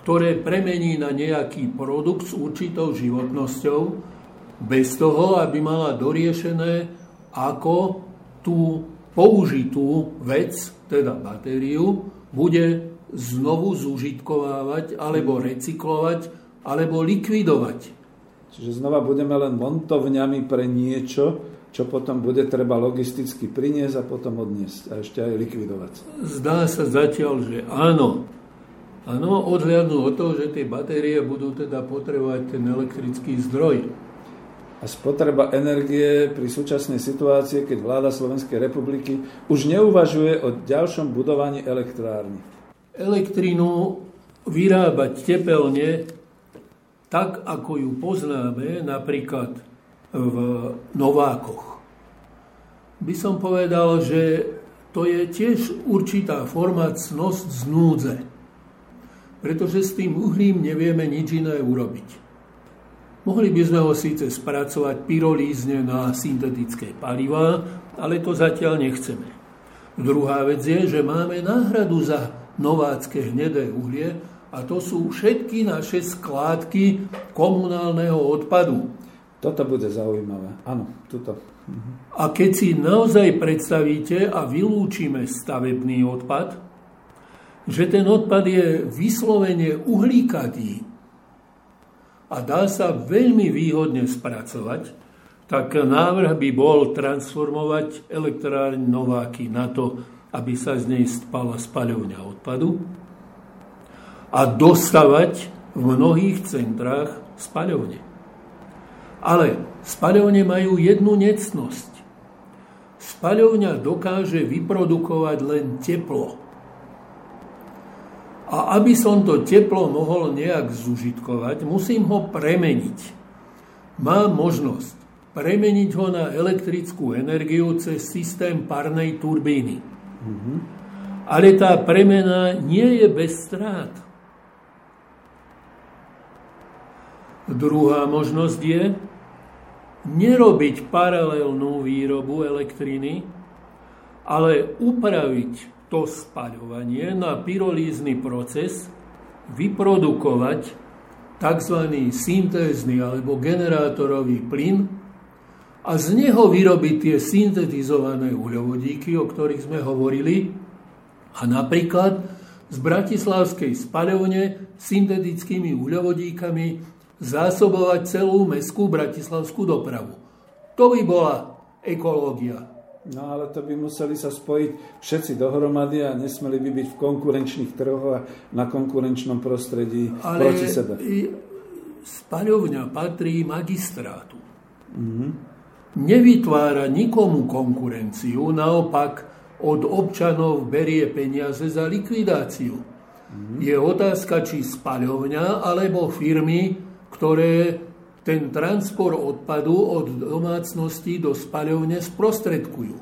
ktoré premení na nejaký produkt s určitou životnosťou, bez toho, aby mala doriešené, ako tú použitú vec, teda batériu, bude znovu zužitkovávať, alebo recyklovať, alebo likvidovať. Čiže znova budeme len montovňami pre niečo, čo potom bude treba logisticky priniesť a potom odniesť a ešte aj likvidovať. Zdá sa zatiaľ, že áno. Áno, odhľadnú od toho, že tie batérie budú teda potrebovať ten elektrický zdroj. A spotreba energie pri súčasnej situácii, keď vláda Slovenskej republiky už neuvažuje o ďalšom budovaní elektrárny. Elektrínu vyrábať tepelne tak ako ju poznáme napríklad v Novákoch. By som povedal, že to je tiež určitá forma cnosť z núdze, pretože s tým uhlím nevieme nič iné urobiť. Mohli by sme ho síce spracovať pyrolízne na syntetické palivá, ale to zatiaľ nechceme. Druhá vec je, že máme náhradu za novácké hnedé uhlie, a to sú všetky naše skládky komunálneho odpadu. Toto bude zaujímavé. Áno, tuto. A keď si naozaj predstavíte a vylúčime stavebný odpad, že ten odpad je vyslovene uhlíkatý a dá sa veľmi výhodne spracovať, tak návrh by bol transformovať elektrárne Nováky na to, aby sa z nej spala spaľovňa odpadu a dostavať v mnohých centrách spaľovne. Ale spaľovne majú jednu necnosť. Spaľovňa dokáže vyprodukovať len teplo. A aby som to teplo mohol nejak zužitkovať, musím ho premeniť. Mám možnosť premeniť ho na elektrickú energiu cez systém parnej turbíny. Mm-hmm. Ale tá premena nie je bez strát. Druhá možnosť je nerobiť paralelnú výrobu elektriny, ale upraviť to spaľovanie na pyrolízny proces, vyprodukovať tzv. syntézny alebo generátorový plyn a z neho vyrobiť tie syntetizované uhľovodíky, o ktorých sme hovorili, a napríklad z bratislavskej spaľovne syntetickými uhľovodíkami zásobovať celú mestskú bratislavskú dopravu. To by bola ekológia. No ale to by museli sa spojiť všetci dohromady a nesmeli by byť v konkurenčných trhoch a na konkurenčnom prostredí ale proti sebe. spaľovňa patrí magistrátu. Mm-hmm. Nevytvára nikomu konkurenciu, naopak od občanov berie peniaze za likvidáciu. Mm-hmm. Je otázka, či spaľovňa alebo firmy ktoré ten transport odpadu od domácnosti do spaľovne sprostredkujú.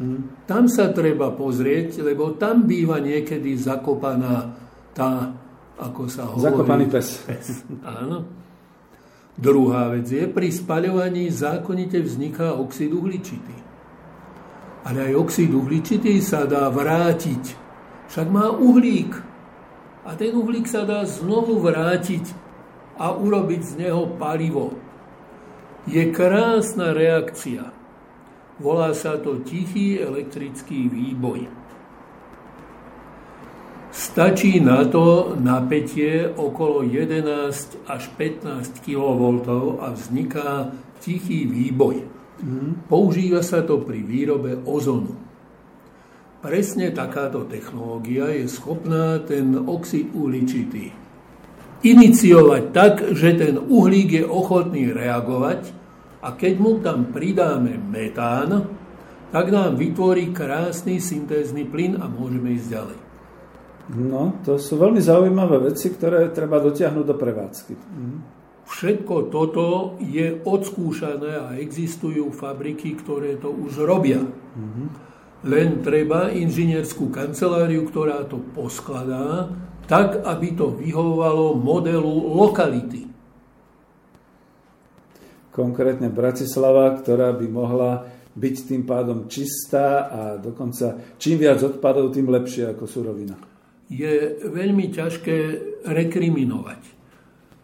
Hmm. Tam sa treba pozrieť, lebo tam býva niekedy zakopaná tá, ako sa hovorí... Zakopaný pes. pes. Áno. Druhá vec je, pri spaľovaní zákonite vzniká oxid uhličitý. Ale aj oxid uhličitý sa dá vrátiť. Však má uhlík. A ten uhlík sa dá znovu vrátiť a urobiť z neho palivo. je krásna reakcia. Volá sa to tichý elektrický výboj. Stačí na to napätie okolo 11 až 15 kV a vzniká tichý výboj. Používa sa to pri výrobe ozonu. Presne takáto technológia je schopná ten oxid uhličitý iniciovať tak, že ten uhlík je ochotný reagovať a keď mu tam pridáme metán, tak nám vytvorí krásny syntézny plyn a môžeme ísť ďalej. No, to sú veľmi zaujímavé veci, ktoré treba dotiahnuť do prevádzky. Mhm. Všetko toto je odskúšané a existujú fabriky, ktoré to už robia. Mm-hmm. Len treba inžinierskú kanceláriu, ktorá to poskladá, tak, aby to vyhovovalo modelu lokality konkrétne Bratislava, ktorá by mohla byť tým pádom čistá a dokonca čím viac odpadov, tým lepšie ako surovina. Je veľmi ťažké rekriminovať.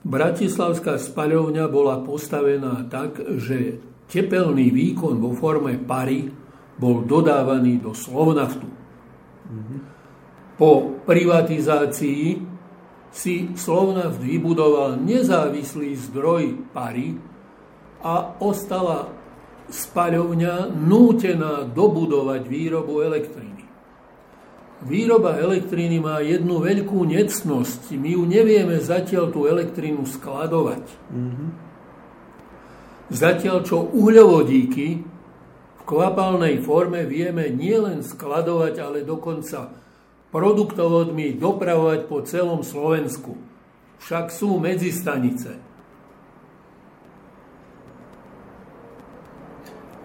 Bratislavská spaľovňa bola postavená tak, že tepelný výkon vo forme pary bol dodávaný do Slovnaftu. Mm-hmm. Po privatizácii si Slovnaft vybudoval nezávislý zdroj pary, a ostala spaľovňa nútená dobudovať výrobu elektriny. Výroba elektriny má jednu veľkú necnosť. My ju nevieme zatiaľ tú elektrínu skladovať. Mm-hmm. Zatiaľ čo uhľovodíky v kvapalnej forme vieme nielen skladovať, ale dokonca produktovodmi dopravovať po celom Slovensku. Však sú medzistanice.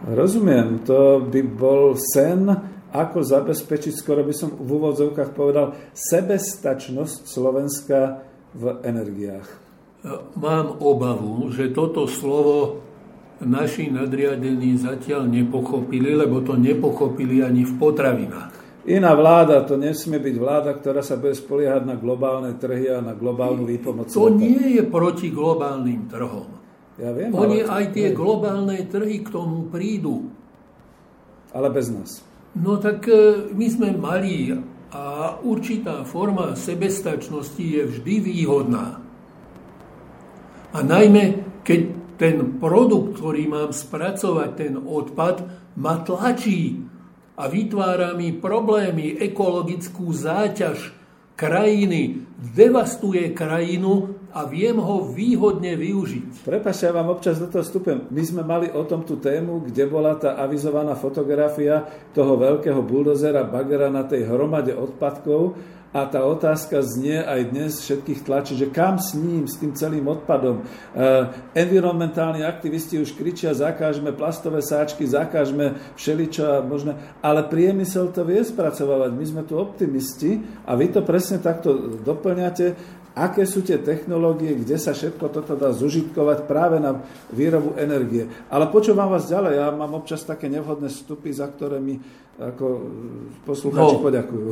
Rozumiem, to by bol sen, ako zabezpečiť, skoro by som v úvodzovkách povedal, sebestačnosť Slovenska v energiách. Mám obavu, že toto slovo naši nadriadení zatiaľ nepochopili, lebo to nepochopili ani v potravinách. Iná vláda, to nesmie byť vláda, ktorá sa bude spoliehať na globálne trhy a na globálnu výpomoc. To nie je proti globálnym trhom. Ja viem, Oni ale... aj tie globálne trhy k tomu prídu. Ale bez nás. No tak e, my sme malí a určitá forma sebestačnosti je vždy výhodná. A najmä, keď ten produkt, ktorý mám spracovať, ten odpad, ma tlačí a vytvára mi problémy, ekologickú záťaž krajiny, devastuje krajinu, a viem ho výhodne využiť. Prepačte, ja vám občas do toho vstupem. My sme mali o tom tú tému, kde bola tá avizovaná fotografia toho veľkého buldozera bagera na tej hromade odpadkov a tá otázka znie aj dnes všetkých tlačí, že kam s ním, s tým celým odpadom. E, environmentálni aktivisti už kričia, zakážeme plastové sáčky, zakážeme všeličo a možné, ale priemysel to vie spracovávať. My sme tu optimisti a vy to presne takto doplňate aké sú tie technológie, kde sa všetko toto dá zužitkovať práve na výrobu energie. Ale počúvam vás ďalej, ja mám občas také nevhodné vstupy, za ktoré mi ako poslucháči no, poďakujú.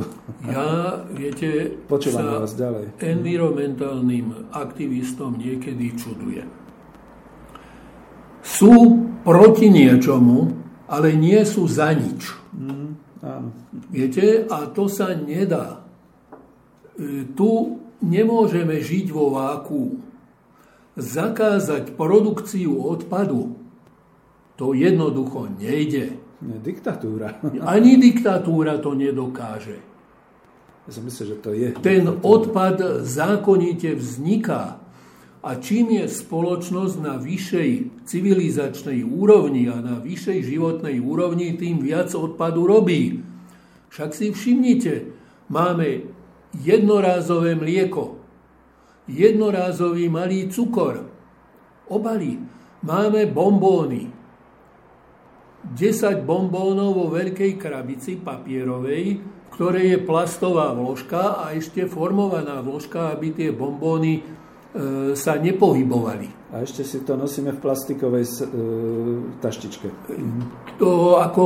Ja, viete, počúvam sa vás ďalej. environmentálnym aktivistom niekedy čuduje. Sú proti niečomu, ale nie sú za nič. Mm, áno. Viete, a to sa nedá. E, tu nemôžeme žiť vo váku. Zakázať produkciu odpadu, to jednoducho nejde. Diktatúra. (laughs) Ani diktatúra to nedokáže. Ja som myslel, že to je. Ten odpad zákonite vzniká. A čím je spoločnosť na vyššej civilizačnej úrovni a na vyššej životnej úrovni, tým viac odpadu robí. Však si všimnite, máme jednorázové mlieko, jednorázový malý cukor, obaly, máme bombóny. 10 bombónov vo veľkej krabici papierovej, v ktorej je plastová vložka a ešte formovaná vložka, aby tie bombóny e, sa nepohybovali. A ešte si to nosíme v plastikovej e, taštičke. To ako,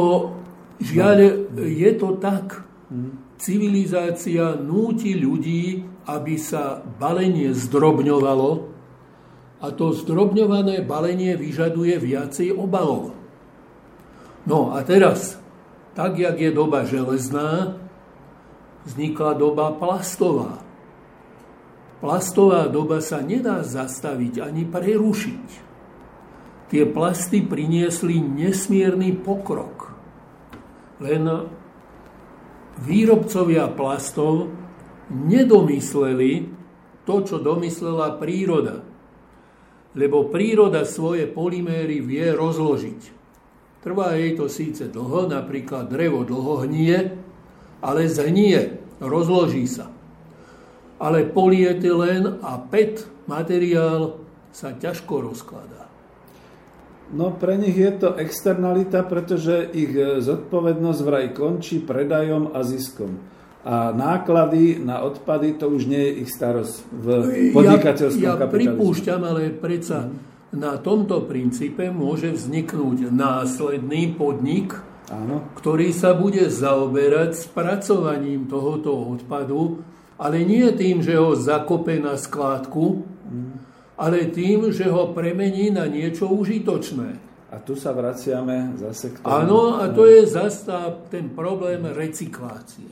žiaľ, je to tak. Mm. Civilizácia núti ľudí, aby sa balenie zdrobňovalo A to zdrobňované balenie vyžaduje viacej obalov. No a teraz, tak jak je doba železná, vznikla doba plastová. Plastová doba sa nedá zastaviť ani prerušiť. Tie plasty priniesli nesmierny pokrok. Len výrobcovia plastov nedomysleli to, čo domyslela príroda. Lebo príroda svoje poliméry vie rozložiť. Trvá jej to síce dlho, napríklad drevo dlho hnie, ale zhnie, rozloží sa ale polietylén a PET materiál sa ťažko rozkladá. No pre nich je to externalita, pretože ich e, zodpovednosť vraj končí predajom a ziskom. A náklady na odpady to už nie je ich starosť v podnikateľskom ja, ja pripúšťam, ale predsa hmm. na tomto princípe môže vzniknúť následný podnik, Áno. ktorý sa bude zaoberať spracovaním tohoto odpadu ale nie tým, že ho zakope na skládku, ale tým, že ho premení na niečo užitočné. A tu sa vraciame zase k tomu. Áno, a to je zase ten problém recyklácie.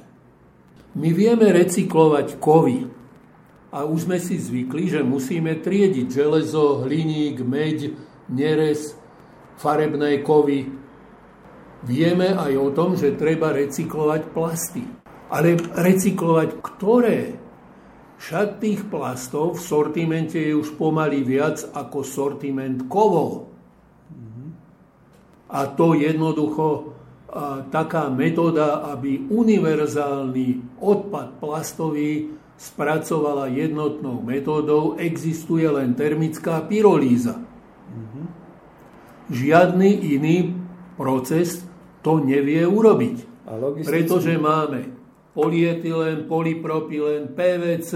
My vieme recyklovať kovy. A už sme si zvykli, že musíme triediť železo, hliník, meď, nerez, farebné kovy. Vieme aj o tom, že treba recyklovať plasty ale recyklovať ktoré? Však tých plastov v sortimente je už pomaly viac ako sortiment kovov. A to jednoducho a, taká metóda, aby univerzálny odpad plastový spracovala jednotnou metódou, existuje len termická pyrolíza. Žiadny iný proces to nevie urobiť. Pretože máme polietylen, polypropylen, PVC,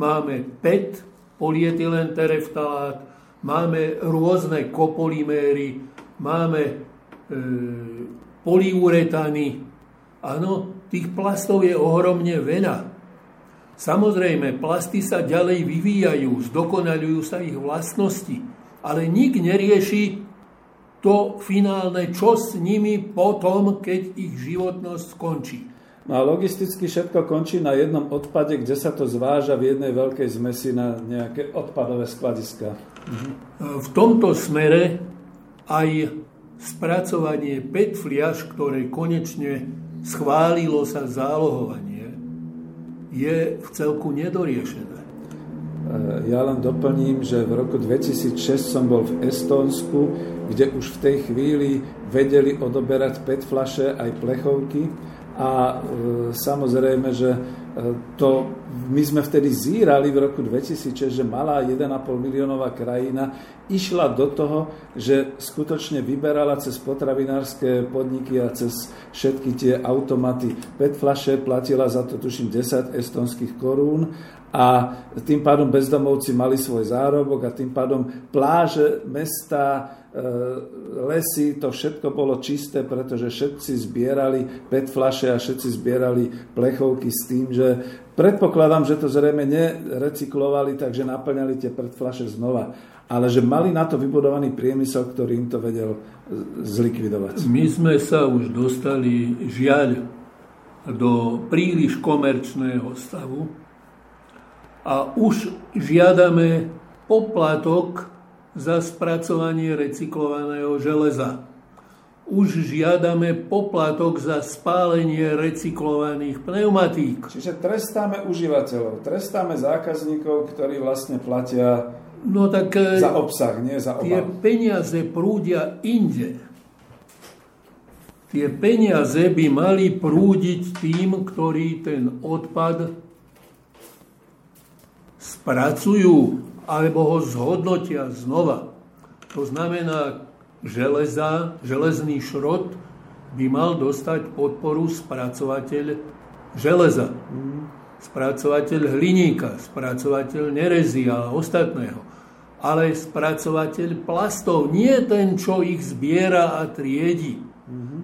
máme PET, polietylen tereftalát, máme rôzne kopolyméry, máme e, poliuretany. Áno, tých plastov je ohromne veľa. Samozrejme, plasty sa ďalej vyvíjajú, zdokonalujú sa ich vlastnosti, ale nik nerieši to finálne, čo s nimi potom, keď ich životnosť skončí. No a logisticky všetko končí na jednom odpade, kde sa to zváža v jednej veľkej zmesi na nejaké odpadové skladiska. Mhm. V tomto smere aj spracovanie PET fliaž, ktoré konečne schválilo sa zálohovanie, je v celku nedoriešené. E, ja len doplním, že v roku 2006 som bol v Estónsku, kde už v tej chvíli vedeli odoberať PET flaše aj plechovky a e, samozrejme, že e, to my sme vtedy zírali v roku 2006, že malá 1,5 miliónová krajina išla do toho, že skutočne vyberala cez potravinárske podniky a cez všetky tie automaty. PET flaše, platila za to tuším 10 estonských korún a tým pádom bezdomovci mali svoj zárobok a tým pádom pláže, mesta, lesy, to všetko bolo čisté, pretože všetci zbierali PET flaše a všetci zbierali plechovky s tým, že predpokladám, že to zrejme nerecyklovali, takže naplňali tie PET flaše znova. Ale že mali na to vybudovaný priemysel, ktorý im to vedel zlikvidovať. My sme sa už dostali, žiaľ, do príliš komerčného stavu, a už žiadame poplatok za spracovanie recyklovaného železa. Už žiadame poplatok za spálenie recyklovaných pneumatík. Čiže trestáme užívateľov, trestáme zákazníkov, ktorí vlastne platia no tak, e, za obsah, nie za obal. Tie peniaze prúdia inde. Tie peniaze by mali prúdiť tým, ktorí ten odpad spracujú alebo ho zhodnotia znova. To znamená, železa, železný šrot by mal dostať podporu spracovateľ železa, spracovateľ hliníka, spracovateľ nerezy a ostatného. Ale spracovateľ plastov, nie ten, čo ich zbiera a triedi.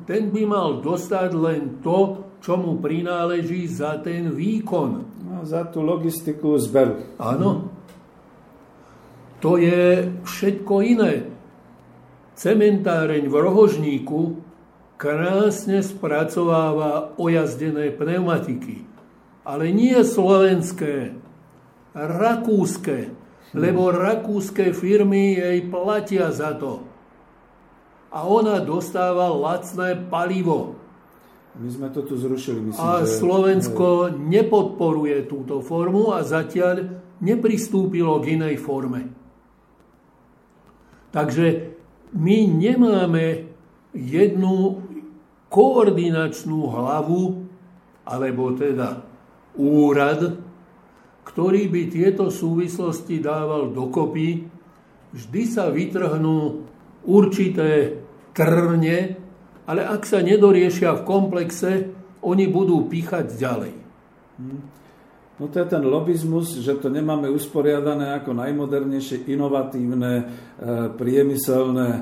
Ten by mal dostať len to, čo mu prináleží za ten výkon za tú logistiku zberu. Áno. To je všetko iné. Cementáreň v Rohožníku krásne spracováva ojazdené pneumatiky. Ale nie slovenské, rakúske, lebo rakúske firmy jej platia za to. A ona dostáva lacné palivo. My sme to tu zrušili, myslím, A že... Slovensko nepodporuje túto formu a zatiaľ nepristúpilo k inej forme. Takže my nemáme jednu koordinačnú hlavu, alebo teda úrad, ktorý by tieto súvislosti dával dokopy, vždy sa vytrhnú určité trne, ale ak sa nedoriešia v komplexe, oni budú píchať ďalej. No to je ten lobizmus, že to nemáme usporiadané ako najmodernejšie, inovatívne, e, priemyselné e,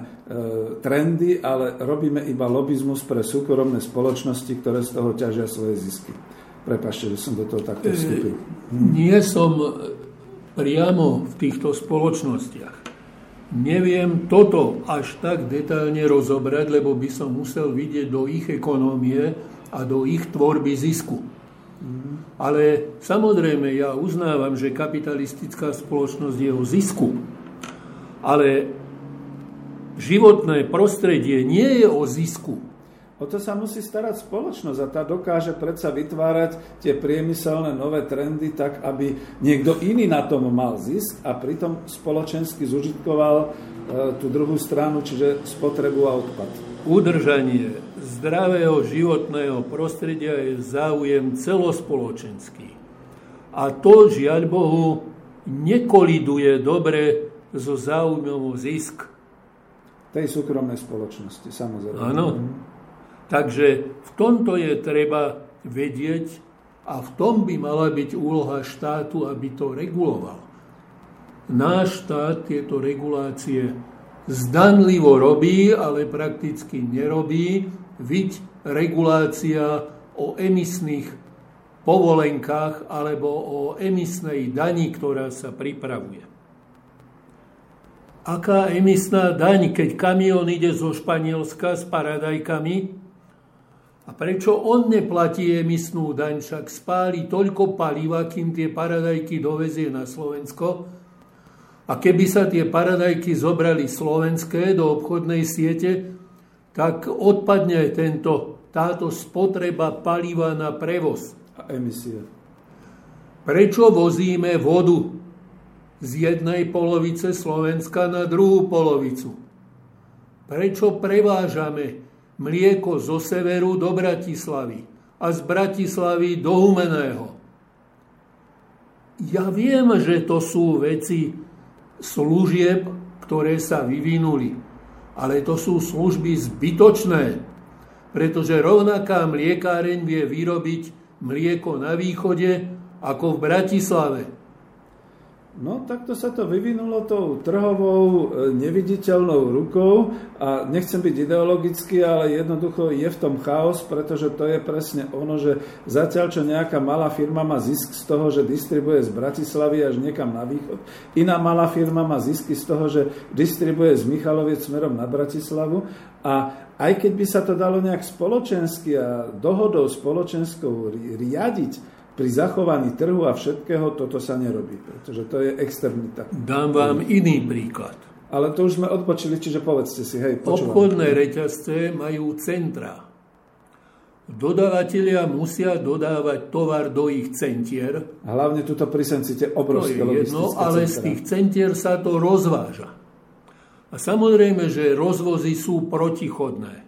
trendy, ale robíme iba lobizmus pre súkromné spoločnosti, ktoré z toho ťažia svoje zisky. Prepašte, že som do toho takto vstúpil. Nie som priamo v týchto spoločnostiach. Neviem toto až tak detailne rozobrať, lebo by som musel vidieť do ich ekonomie a do ich tvorby zisku. Ale samozrejme, ja uznávam, že kapitalistická spoločnosť je o zisku. Ale životné prostredie nie je o zisku. O to sa musí starať spoločnosť a tá dokáže predsa vytvárať tie priemyselné nové trendy tak, aby niekto iný na tom mal zisk a pritom spoločensky zužitkoval e, tú druhú stranu, čiže spotrebu a odpad. Udržanie zdravého životného prostredia je záujem celospoločenský. A to, žiaľ Bohu, nekoliduje dobre so záujmom o zisk. Tej súkromnej spoločnosti, samozrejme. Áno. Takže v tomto je treba vedieť a v tom by mala byť úloha štátu, aby to reguloval. Náš štát tieto regulácie zdanlivo robí, ale prakticky nerobí. Viď regulácia o emisných povolenkách alebo o emisnej dani, ktorá sa pripravuje. Aká emisná daň, keď kamión ide zo Španielska s paradajkami a prečo on neplatí emisnú daň, však spáli toľko paliva, kým tie paradajky dovezie na Slovensko. A keby sa tie paradajky zobrali slovenské do obchodnej siete, tak odpadne tento, táto spotreba paliva na prevoz. A emisie. Prečo vozíme vodu z jednej polovice Slovenska na druhú polovicu? Prečo prevážame mlieko zo severu do Bratislavy a z Bratislavy do Humeného. Ja viem, že to sú veci služieb, ktoré sa vyvinuli, ale to sú služby zbytočné, pretože rovnaká mliekáreň vie vyrobiť mlieko na východe ako v Bratislave No, takto sa to vyvinulo tou trhovou e, neviditeľnou rukou. A nechcem byť ideologický, ale jednoducho je v tom chaos, pretože to je presne ono, že zatiaľ, čo nejaká malá firma má zisk z toho, že distribuje z Bratislavy až niekam na východ, iná malá firma má zisky z toho, že distribuje z Michaloviec smerom na Bratislavu. A aj keď by sa to dalo nejak spoločensky a dohodou spoločenskou riadiť, pri zachovaní trhu a všetkého toto sa nerobí, pretože to je externita. Dám vám iný príklad. Ale to už sme odpočili, čiže povedzte si, hej, počúvam. Obchodné reťazce majú centra. Dodavatelia musia dodávať tovar do ich centier. Hlavne tuto pri Sencite obrovské to je jedno, ale centra. z tých centier sa to rozváža. A samozrejme, že rozvozy sú protichodné.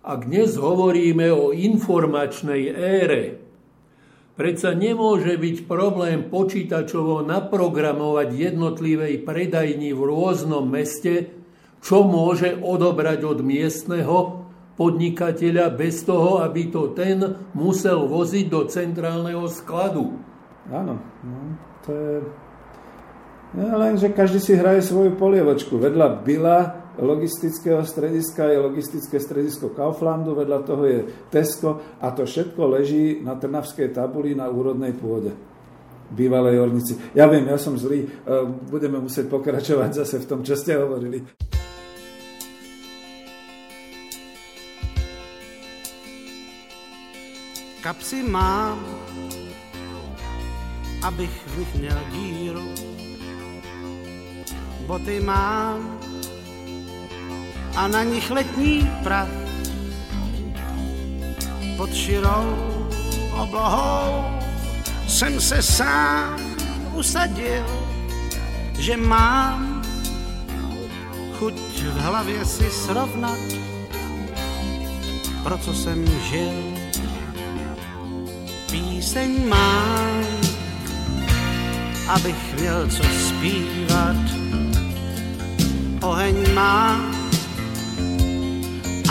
Ak dnes hovoríme o informačnej ére, Predsa nemôže byť problém počítačovo naprogramovať jednotlivej predajni v rôznom meste, čo môže odobrať od miestneho podnikateľa bez toho, aby to ten musel voziť do centrálneho skladu. Áno, no, to je... No, len, že každý si hraje svoju polievočku. Vedľa Bila logistického strediska je logistické stredisko Kauflandu, vedľa toho je Tesco a to všetko leží na Trnavskej tabuli na úrodnej pôde. bývalej ornici. Ja viem, ja som zlý, budeme musieť pokračovať zase v tom, čo ste hovorili. Kapsy mám, abych v nich měl díru. Boty mám a na nich letní prach. Pod širou oblohou jsem se sám usadil, že mám chuť v hlavě si srovnat, pro co jsem žil. Píseň mám, abych měl co zpívat. Oheň mám,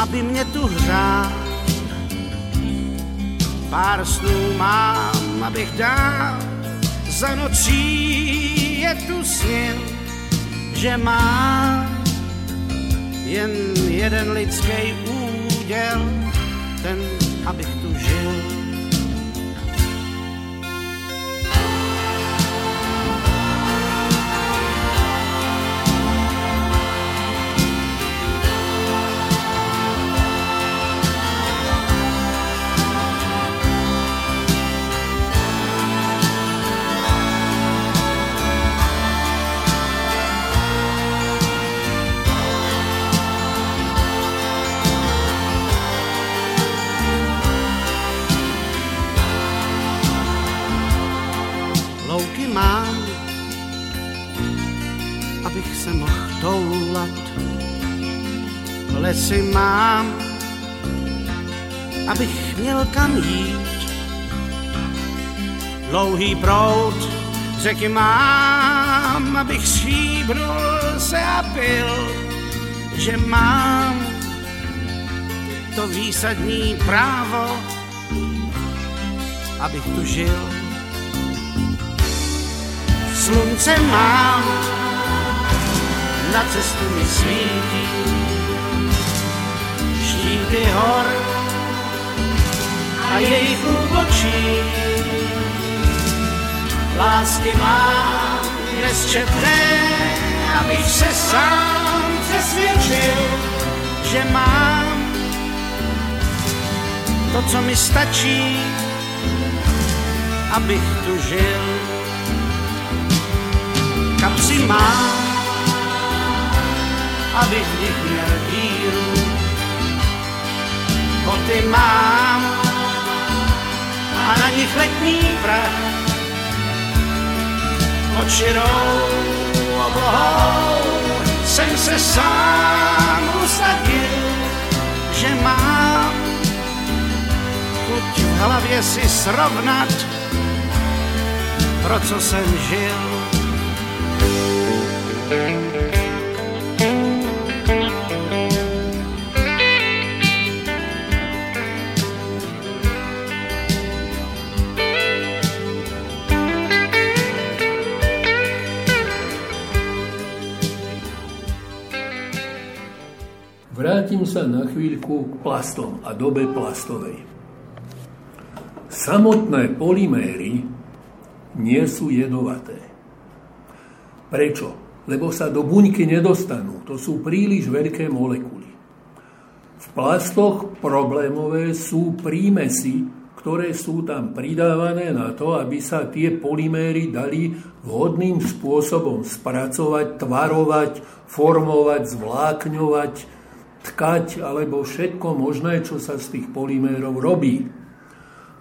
aby mě tu hřál Pár snů mám, abych dál za nocí je tu snil, že mám jen jeden lidský úděl, ten, abych tu žil. Lesy mám, abych měl kam jít. Dlouhý prout řeky mám, abych stříbrnul se a pil, že mám to výsadní právo, abych tu žil. Slunce mám, na cestu mi svítí, štíty hor a jejich úbočí. Lásky mám nesčetné, abych se sám přesvědčil, že mám to, co mi stačí, abych tu žil. Kapsy mám, abych v nich měl díru boty mám a na nich letní prach. Pod širou oblohou jsem se sám usadil, že mám chuť v hlavě si srovnat, pro co jsem žil. Vrátim sa na chvíľku k plastom a dobe plastovej. Samotné polyméry nie sú jedovaté. Prečo? Lebo sa do buňky nedostanú. To sú príliš veľké molekuly. V plastoch problémové sú prímesy, ktoré sú tam pridávané na to, aby sa tie polyméry dali vhodným spôsobom spracovať, tvarovať, formovať, zvlákňovať, tkať alebo všetko možné, čo sa z tých polymérov robí.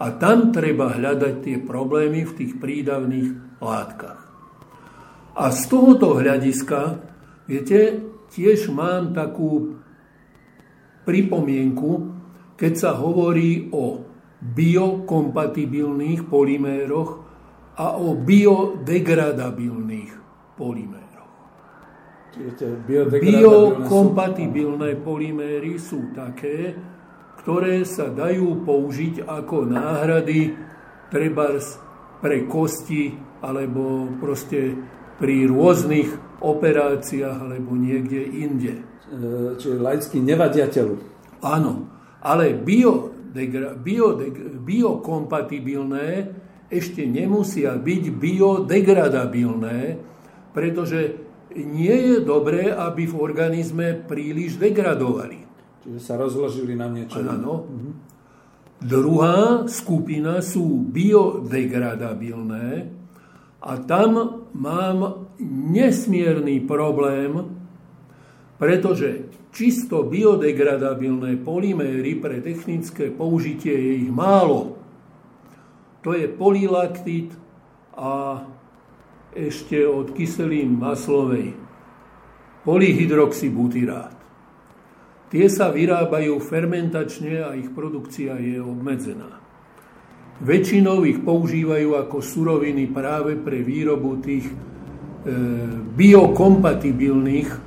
A tam treba hľadať tie problémy v tých prídavných látkach. A z tohoto hľadiska, viete, tiež mám takú pripomienku, keď sa hovorí o biokompatibilných polyméroch a o biodegradabilných polyméroch. Biokompatibilné polyméry sú také, ktoré sa dajú použiť ako náhrady trebárs pre kosti alebo proste pri rôznych operáciách alebo niekde inde. E, čiže laicky nevadia telu. Áno, ale bio, bio, biokompatibilné ešte nemusia byť biodegradabilné, pretože nie je dobré, aby v organizme príliš degradovali. Čiže sa rozložili na niečo. Áno. Mhm. Druhá skupina sú biodegradabilné a tam mám nesmierny problém, pretože čisto biodegradabilné polyméry pre technické použitie je ich málo. To je polylaktit a ešte od kyselín maslovej polyhydroxybutyrát. Tie sa vyrábajú fermentačne a ich produkcia je obmedzená. Väčšinou ich používajú ako suroviny práve pre výrobu tých e, biokompatibilných e,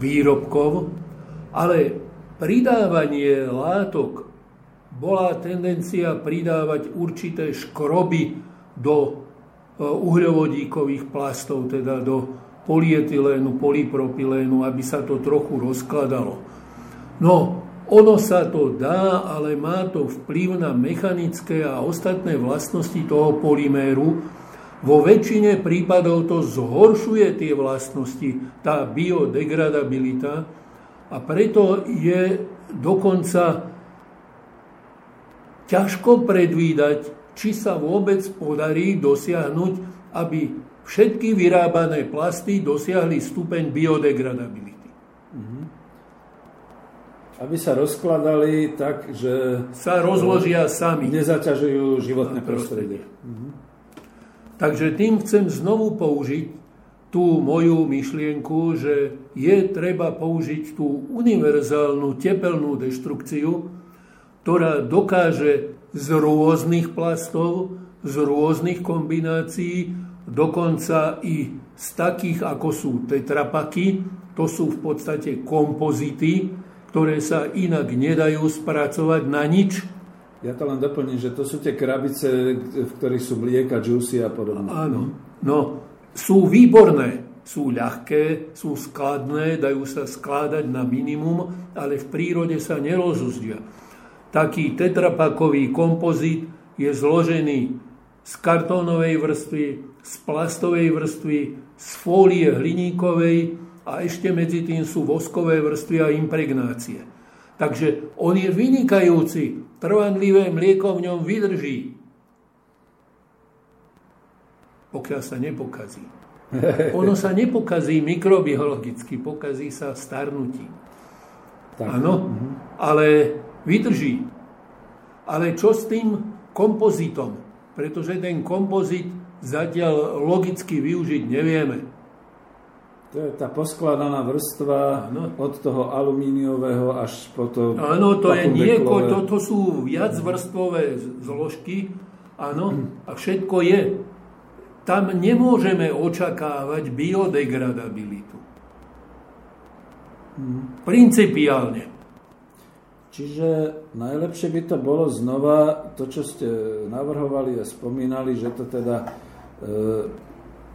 výrobkov, ale pridávanie látok bola tendencia pridávať určité škroby do uhľovodíkových plastov, teda do polietylénu, polypropylénu, aby sa to trochu rozkladalo. No, ono sa to dá, ale má to vplyv na mechanické a ostatné vlastnosti toho polyméru. Vo väčšine prípadov to zhoršuje tie vlastnosti, tá biodegradabilita a preto je dokonca ťažko predvídať, či sa vôbec podarí dosiahnuť, aby všetky vyrábané plasty dosiahli stupeň biodegradability. Mm-hmm. Aby sa rozkladali tak, že... Sa rozložia sami. Nezaťažujú životné prostredie. Mm-hmm. Takže tým chcem znovu použiť tú moju myšlienku, že je treba použiť tú univerzálnu tepelnú deštrukciu, ktorá dokáže z rôznych plastov, z rôznych kombinácií, dokonca i z takých, ako sú tetrapaky, to sú v podstate kompozity, ktoré sa inak nedajú spracovať na nič. Ja to len doplním, že to sú tie krabice, v ktorých sú mlieka, džusy a podobne. Áno, no, sú výborné, sú ľahké, sú skladné, dajú sa skladať na minimum, ale v prírode sa nerozuzdia. Taký tetrapakový kompozit je zložený z kartónovej vrstvy, z plastovej vrstvy, z fólie hliníkovej a ešte medzi tým sú voskové vrstvy a impregnácie. Takže on je vynikajúci, trvanlivé mlieko v ňom vydrží, pokiaľ sa nepokazí. (laughs) Ono sa nepokazí mikrobiologicky, pokazí sa starnutím. Áno, mhm. ale vydrží. Ale čo s tým kompozitom? Pretože ten kompozit zatiaľ logicky využiť nevieme. To je tá poskladaná vrstva ano. od toho alumíniového až po to... Áno, to je nieko, to, to sú viacvrstvové zložky, áno, a všetko je. Tam nemôžeme očakávať biodegradabilitu. Hmm. Principiálne. Čiže najlepšie by to bolo znova to, čo ste navrhovali a spomínali, že to teda e,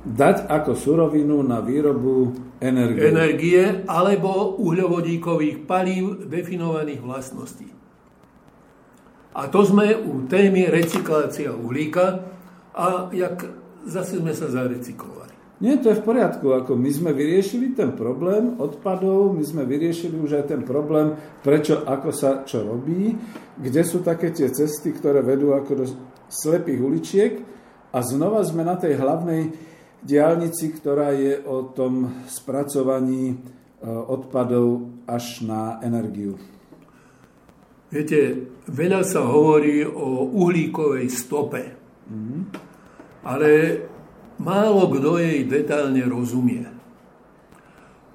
dať ako surovinu na výrobu energie. Energie alebo uhľovodíkových palív definovaných vlastností. A to sme u témy recyklácia uhlíka a jak zase sme sa zarecyklovali. Nie, to je v poriadku. Ako my sme vyriešili ten problém odpadov, my sme vyriešili už aj ten problém, prečo, ako sa čo robí, kde sú také tie cesty, ktoré vedú ako do slepých uličiek a znova sme na tej hlavnej diálnici, ktorá je o tom spracovaní e, odpadov až na energiu. Viete, veľa sa hovorí o uhlíkovej stope. Mm-hmm. Ale málo kto jej detálne rozumie.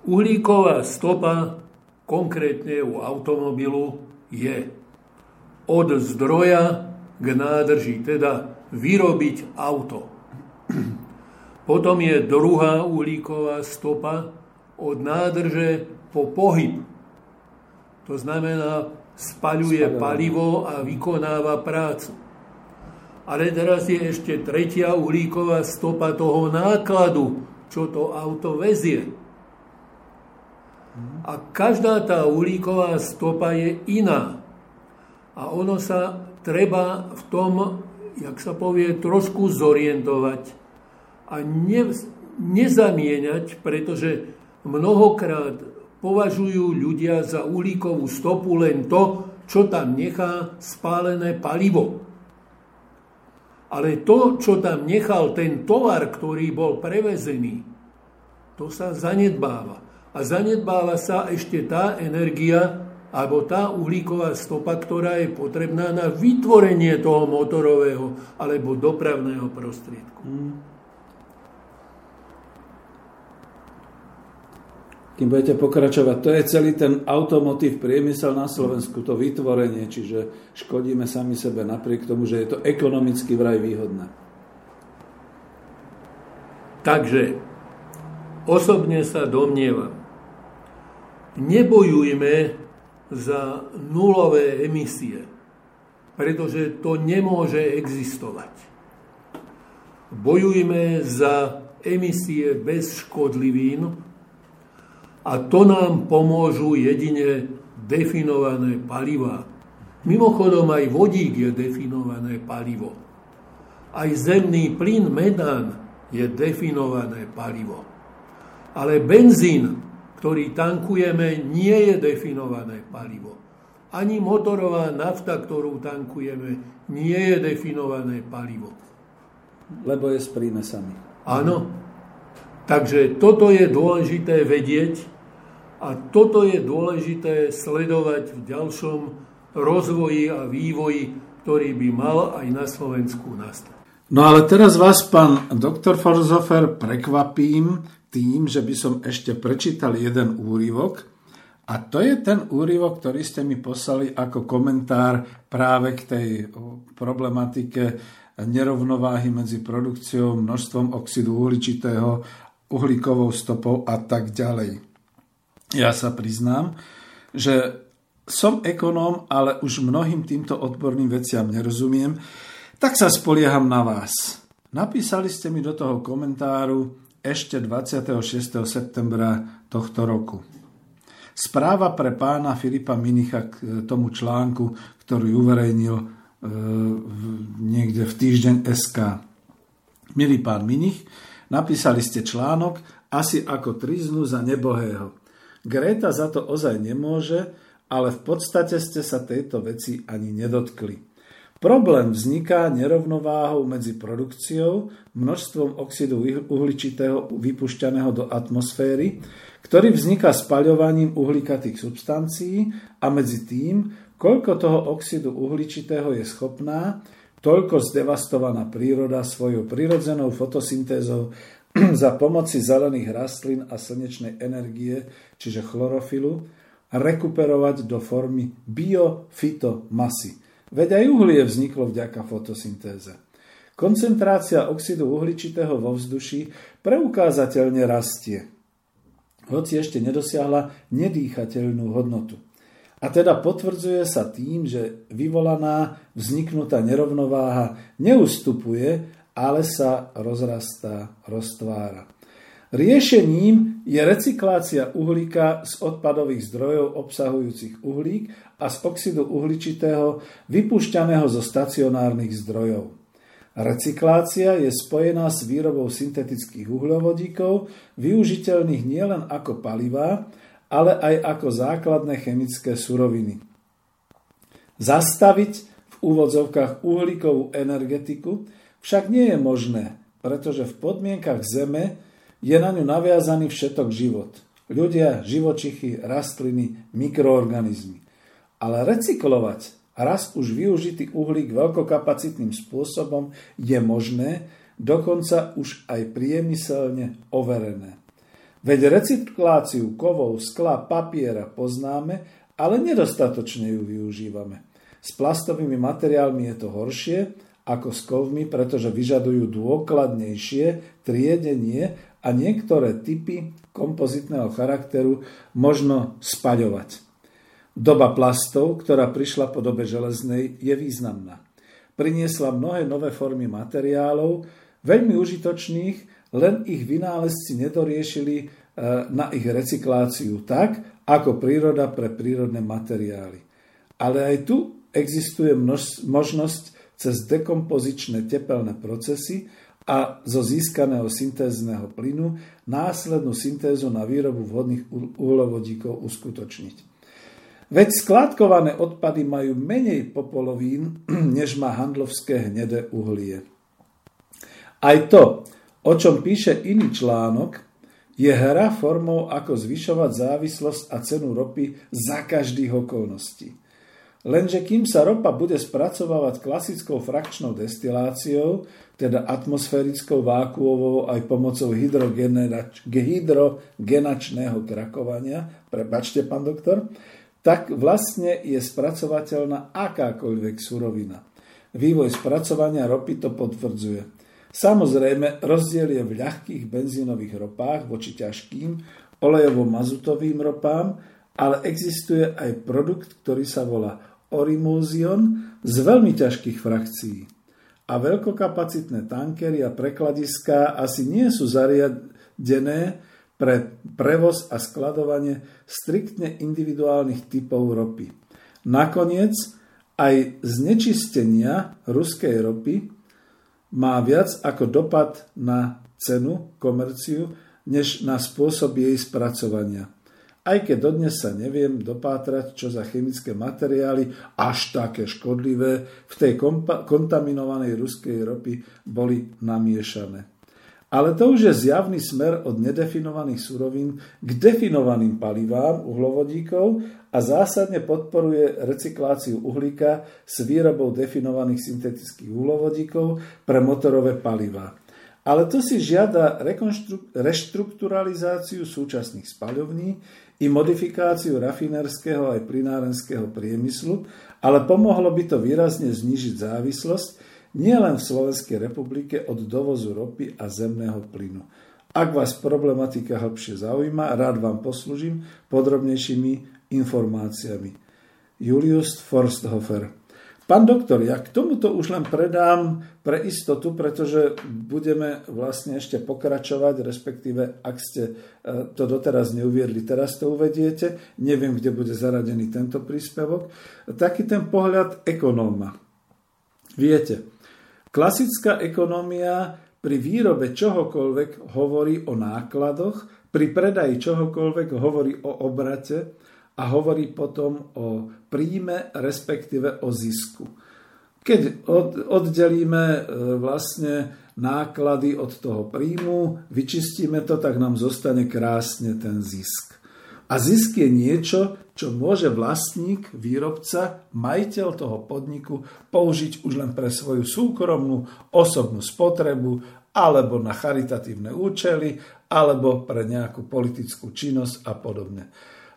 Uhlíková stopa, konkrétne u automobilu, je od zdroja k nádrži, teda vyrobiť auto. (clears throat) Potom je druhá uhlíková stopa od nádrže po pohyb. To znamená, spaľuje palivo a vykonáva prácu. Ale teraz je ešte tretia uhlíková stopa toho nákladu, čo to auto vezie. A každá tá uhlíková stopa je iná. A ono sa treba v tom jak sa povie, trošku zorientovať a ne, nezamieňať, pretože mnohokrát považujú ľudia za uhlíkovú stopu len to, čo tam nechá spálené palivo. Ale to, čo tam nechal ten tovar, ktorý bol prevezený, to sa zanedbáva. A zanedbáva sa ešte tá energia, alebo tá uhlíková stopa, ktorá je potrebná na vytvorenie toho motorového alebo dopravného prostriedku. Hmm. Kým budete pokračovať. To je celý ten automotív priemysel na Slovensku, to vytvorenie, čiže škodíme sami sebe napriek tomu, že je to ekonomicky vraj výhodné. Takže osobne sa domnievam, nebojujme za nulové emisie, pretože to nemôže existovať. Bojujme za emisie bez škodlivín, a to nám pomôžu jedine definované paliva. Mimochodom aj vodík je definované palivo. Aj zemný plyn medán je definované palivo. Ale benzín, ktorý tankujeme, nie je definované palivo. Ani motorová nafta, ktorú tankujeme, nie je definované palivo. Lebo je s prímesami. Áno. Takže toto je dôležité vedieť, a toto je dôležité sledovať v ďalšom rozvoji a vývoji, ktorý by mal aj na Slovensku nastať. No ale teraz vás, pán doktor Forzofer, prekvapím tým, že by som ešte prečítal jeden úryvok. A to je ten úryvok, ktorý ste mi poslali ako komentár práve k tej problematike nerovnováhy medzi produkciou, množstvom oxidu uhličitého, uhlíkovou stopou a tak ďalej. Ja sa priznám, že som ekonóm, ale už mnohým týmto odborným veciam nerozumiem, tak sa spolieham na vás. Napísali ste mi do toho komentáru ešte 26. septembra tohto roku. Správa pre pána Filipa Minicha k tomu článku, ktorý uverejnil e, niekde v týždeň SK. Milý pán Minich, napísali ste článok asi ako triznu za nebohého. Greta za to ozaj nemôže, ale v podstate ste sa tejto veci ani nedotkli. Problém vzniká nerovnováhou medzi produkciou, množstvom oxidu uhličitého vypušťaného do atmosféry, ktorý vzniká spaľovaním uhlikatých substancií a medzi tým, koľko toho oxidu uhličitého je schopná, toľko zdevastovaná príroda svojou prirodzenou fotosyntézou (clears throat) za pomoci zelených rastlín a slnečnej energie, čiže chlorofilu, rekuperovať do formy biofitomasy. Veď aj uhlie vzniklo vďaka fotosyntéze. Koncentrácia oxidu uhličitého vo vzduši preukázateľne rastie, hoci ešte nedosiahla nedýchateľnú hodnotu. A teda potvrdzuje sa tým, že vyvolaná vzniknutá nerovnováha neustupuje, ale sa rozrastá, roztvára. Riešením je recyklácia uhlíka z odpadových zdrojov obsahujúcich uhlík a z oxidu uhličitého vypušťaného zo stacionárnych zdrojov. Recyklácia je spojená s výrobou syntetických uhľovodíkov, využiteľných nielen ako palivá, ale aj ako základné chemické suroviny. Zastaviť v úvodzovkách uhlíkovú energetiku však nie je možné, pretože v podmienkach Zeme je na ňu naviazaný všetok život. Ľudia, živočichy, rastliny, mikroorganizmy. Ale recyklovať raz už využitý uhlík veľkokapacitným spôsobom je možné, dokonca už aj priemyselne overené. Veď recykláciu kovov, skla, papiera poznáme, ale nedostatočne ju využívame. S plastovými materiálmi je to horšie, ako s kovmi, pretože vyžadujú dôkladnejšie triedenie a niektoré typy kompozitného charakteru možno spaľovať. Doba plastov, ktorá prišla po dobe železnej, je významná. Priniesla mnohé nové formy materiálov, veľmi užitočných, len ich vynálezci nedoriešili e, na ich recykláciu tak, ako príroda pre prírodné materiály. Ale aj tu existuje možnosť cez dekompozičné tepelné procesy a zo získaného syntézneho plynu následnú syntézu na výrobu vhodných uhlovodíkov uskutočniť. Veď skládkované odpady majú menej popolovín, (clears throat) než má handlovské hnedé uhlie. Aj to, o čom píše iný článok, je hra formou, ako zvyšovať závislosť a cenu ropy za každých okolností. Lenže kým sa ropa bude spracovávať klasickou frakčnou destiláciou, teda atmosférickou vákuovou aj pomocou hydrogenačného krakovania, prepačte, pán doktor, tak vlastne je spracovateľná akákoľvek surovina. Vývoj spracovania ropy to potvrdzuje. Samozrejme, rozdiel je v ľahkých benzínových ropách voči ťažkým olejovo-mazutovým ropám, ale existuje aj produkt, ktorý sa volá Orimulzion z veľmi ťažkých frakcií. A veľkokapacitné tankery a prekladiská asi nie sú zariadené pre prevoz a skladovanie striktne individuálnych typov ropy. Nakoniec aj znečistenia ruskej ropy má viac ako dopad na cenu, komerciu, než na spôsob jej spracovania aj keď dodnes sa neviem dopátrať, čo za chemické materiály až také škodlivé v tej kontaminovanej ruskej ropy boli namiešané. Ale to už je zjavný smer od nedefinovaných surovín k definovaným palivám uhlovodíkov a zásadne podporuje recykláciu uhlíka s výrobou definovaných syntetických uhlovodíkov pre motorové palivá. Ale to si žiada reštrukturalizáciu súčasných spaľovní, i modifikáciu rafinerského aj plinárenského priemyslu, ale pomohlo by to výrazne znižiť závislosť nielen v Slovenskej republike od dovozu ropy a zemného plynu. Ak vás problematika hĺbšie zaujíma, rád vám poslúžim podrobnejšími informáciami. Julius Forsthofer Pán doktor, ja k tomuto už len predám pre istotu, pretože budeme vlastne ešte pokračovať, respektíve ak ste e, to doteraz neuviedli, teraz to uvediete, neviem, kde bude zaradený tento príspevok, taký ten pohľad ekonóma. Viete, klasická ekonomia pri výrobe čohokoľvek hovorí o nákladoch, pri predaji čohokoľvek hovorí o obrate, a hovorí potom o príjme, respektíve o zisku. Keď oddelíme e, vlastne náklady od toho príjmu, vyčistíme to, tak nám zostane krásne ten zisk. A zisk je niečo, čo môže vlastník, výrobca, majiteľ toho podniku použiť už len pre svoju súkromnú osobnú spotrebu alebo na charitatívne účely, alebo pre nejakú politickú činnosť a podobne.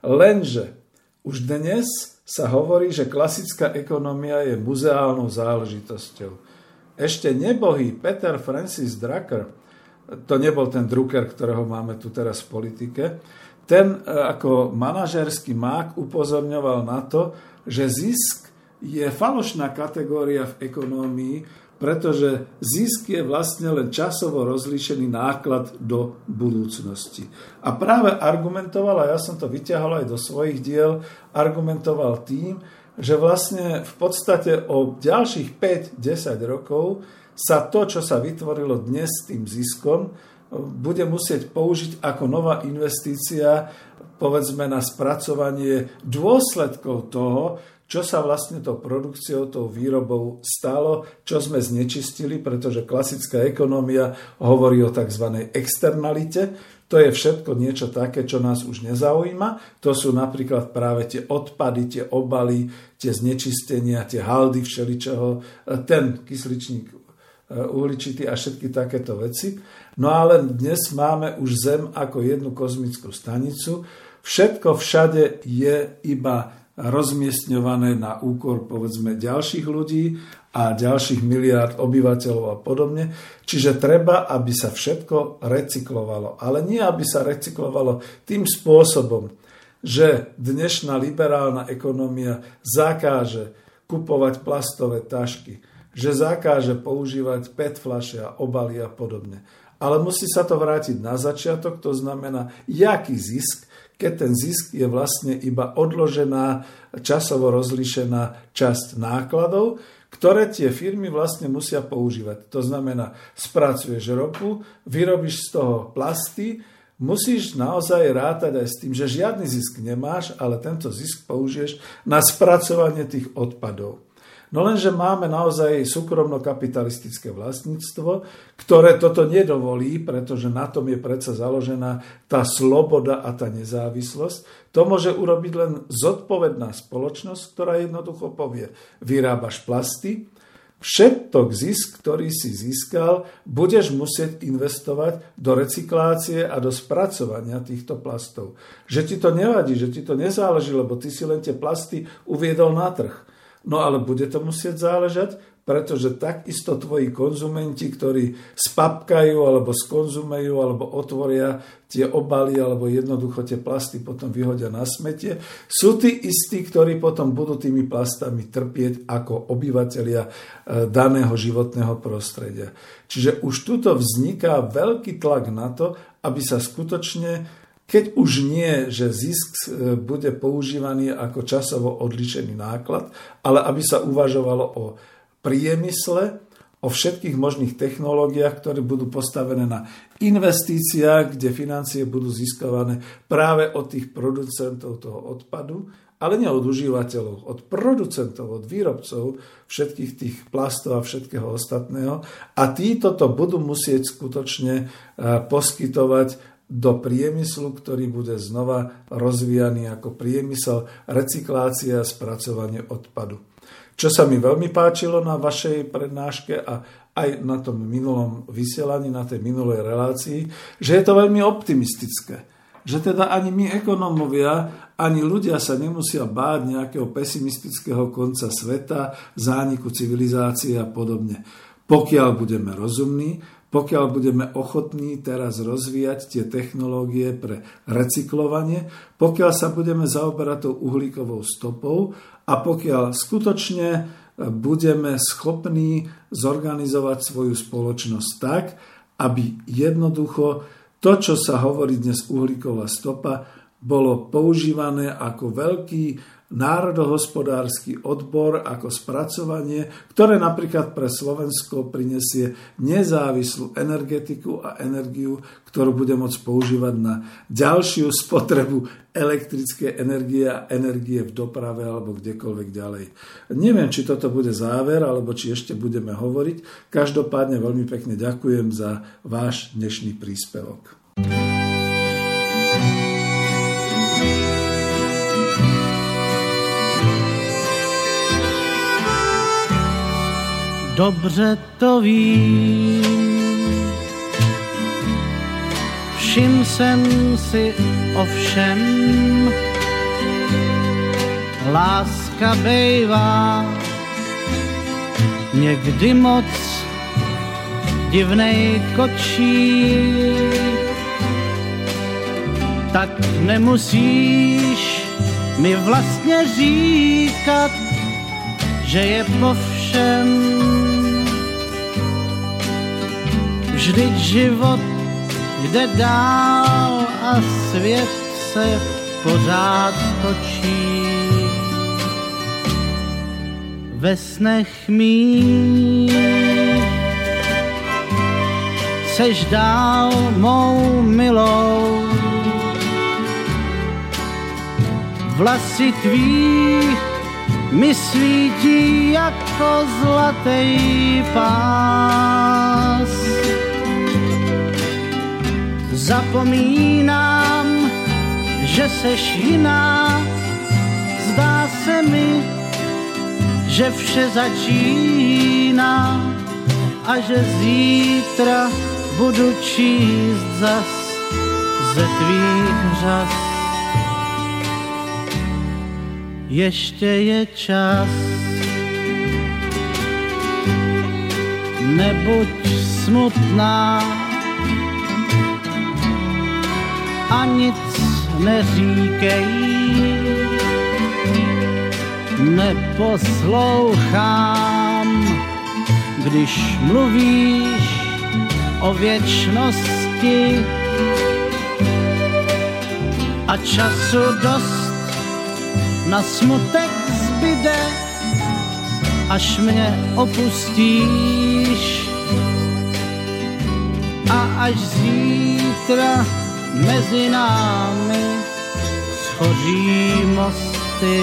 Lenže už dnes sa hovorí, že klasická ekonomia je muzeálnou záležitosťou. Ešte nebohý Peter Francis Drucker, to nebol ten Drucker, ktorého máme tu teraz v politike, ten e, ako manažerský mák upozorňoval na to, že zisk je falošná kategória v ekonómii, pretože zisk je vlastne len časovo rozlíšený náklad do budúcnosti. A práve argumentoval, a ja som to vyťahol aj do svojich diel, argumentoval tým, že vlastne v podstate o ďalších 5-10 rokov sa to, čo sa vytvorilo dnes s tým ziskom, bude musieť použiť ako nová investícia, povedzme na spracovanie dôsledkov toho, čo sa vlastne tou produkciou, tou výrobou stalo, čo sme znečistili, pretože klasická ekonomia hovorí o tzv. externalite. To je všetko niečo také, čo nás už nezaujíma. To sú napríklad práve tie odpady, tie obaly, tie znečistenia, tie haldy všeličoho, ten kysličník e, uhličitý a všetky takéto veci. No ale dnes máme už Zem ako jednu kozmickú stanicu. Všetko všade je iba rozmiestňované na úkor povedzme ďalších ľudí a ďalších miliárd obyvateľov a podobne. Čiže treba, aby sa všetko recyklovalo. Ale nie, aby sa recyklovalo tým spôsobom, že dnešná liberálna ekonomia zakáže kupovať plastové tašky, že zakáže používať PET fľaše a obaly a podobne. Ale musí sa to vrátiť na začiatok, to znamená, jaký zisk keď ten zisk je vlastne iba odložená, časovo rozlišená časť nákladov, ktoré tie firmy vlastne musia používať. To znamená, spracuješ ropu, vyrobíš z toho plasty, musíš naozaj rátať aj s tým, že žiadny zisk nemáš, ale tento zisk použiješ na spracovanie tých odpadov. No lenže máme naozaj súkromno-kapitalistické vlastníctvo, ktoré toto nedovolí, pretože na tom je predsa založená tá sloboda a tá nezávislosť. To môže urobiť len zodpovedná spoločnosť, ktorá jednoducho povie, vyrábaš plasty, všetok zisk, ktorý si získal, budeš musieť investovať do recyklácie a do spracovania týchto plastov. Že ti to nevadí, že ti to nezáleží, lebo ty si len tie plasty uviedol na trh. No ale bude to musieť záležať, pretože takisto tvoji konzumenti, ktorí spapkajú alebo skonzumejú alebo otvoria tie obaly alebo jednoducho tie plasty potom vyhodia na smete, sú tí istí, ktorí potom budú tými plastami trpieť ako obyvateľia e, daného životného prostredia. Čiže už tuto vzniká veľký tlak na to, aby sa skutočne keď už nie, že zisk e, bude používaný ako časovo odlišený náklad, ale aby sa uvažovalo o priemysle, o všetkých možných technológiách, ktoré budú postavené na investíciách, kde financie budú získavané práve od tých producentov toho odpadu, ale nie od užívateľov, od producentov, od výrobcov všetkých tých plastov a všetkého ostatného. A títo to budú musieť skutočne e, poskytovať do priemyslu, ktorý bude znova rozvíjaný ako priemysel recyklácie a spracovanie odpadu. Čo sa mi veľmi páčilo na vašej prednáške a aj na tom minulom vysielaní, na tej minulej relácii, že je to veľmi optimistické. Že teda ani my ekonómovia, ani ľudia sa nemusia báť nejakého pesimistického konca sveta, zániku civilizácie a podobne. Pokiaľ budeme rozumní, pokiaľ budeme ochotní teraz rozvíjať tie technológie pre recyklovanie, pokiaľ sa budeme zaoberať tou uhlíkovou stopou a pokiaľ skutočne e, budeme schopní zorganizovať svoju spoločnosť tak, aby jednoducho to, čo sa hovorí dnes uhlíková stopa, bolo používané ako veľký národohospodársky odbor ako spracovanie, ktoré napríklad pre Slovensko prinesie nezávislú energetiku a energiu, ktorú bude môcť používať na ďalšiu spotrebu elektrické energie a energie v doprave alebo kdekoľvek ďalej. Neviem, či toto bude záver, alebo či ešte budeme hovoriť. Každopádne veľmi pekne ďakujem za váš dnešný príspevok. Dobře to vím. Všim jsem si ovšem, láska bejvá někdy moc divnej kočí. Tak nemusíš mi vlastně říkat, že je po všem Vždyť život jde dál a svět se pořád točí. Ve snech mých seš dál mou milou. Vlasy tvých mi svítí jako zlatý pás Zapomínám, že seš jiná, zdá se mi, že vše začíná a že zítra budu číst zas ze tvých řas. Ještě je čas, nebuď smutná, a nic neříkej. Neposlouchám, když mluvíš o věčnosti. a času dost na smutek zbyde, až mě opustíš a až zítra mezi námi schoří mosty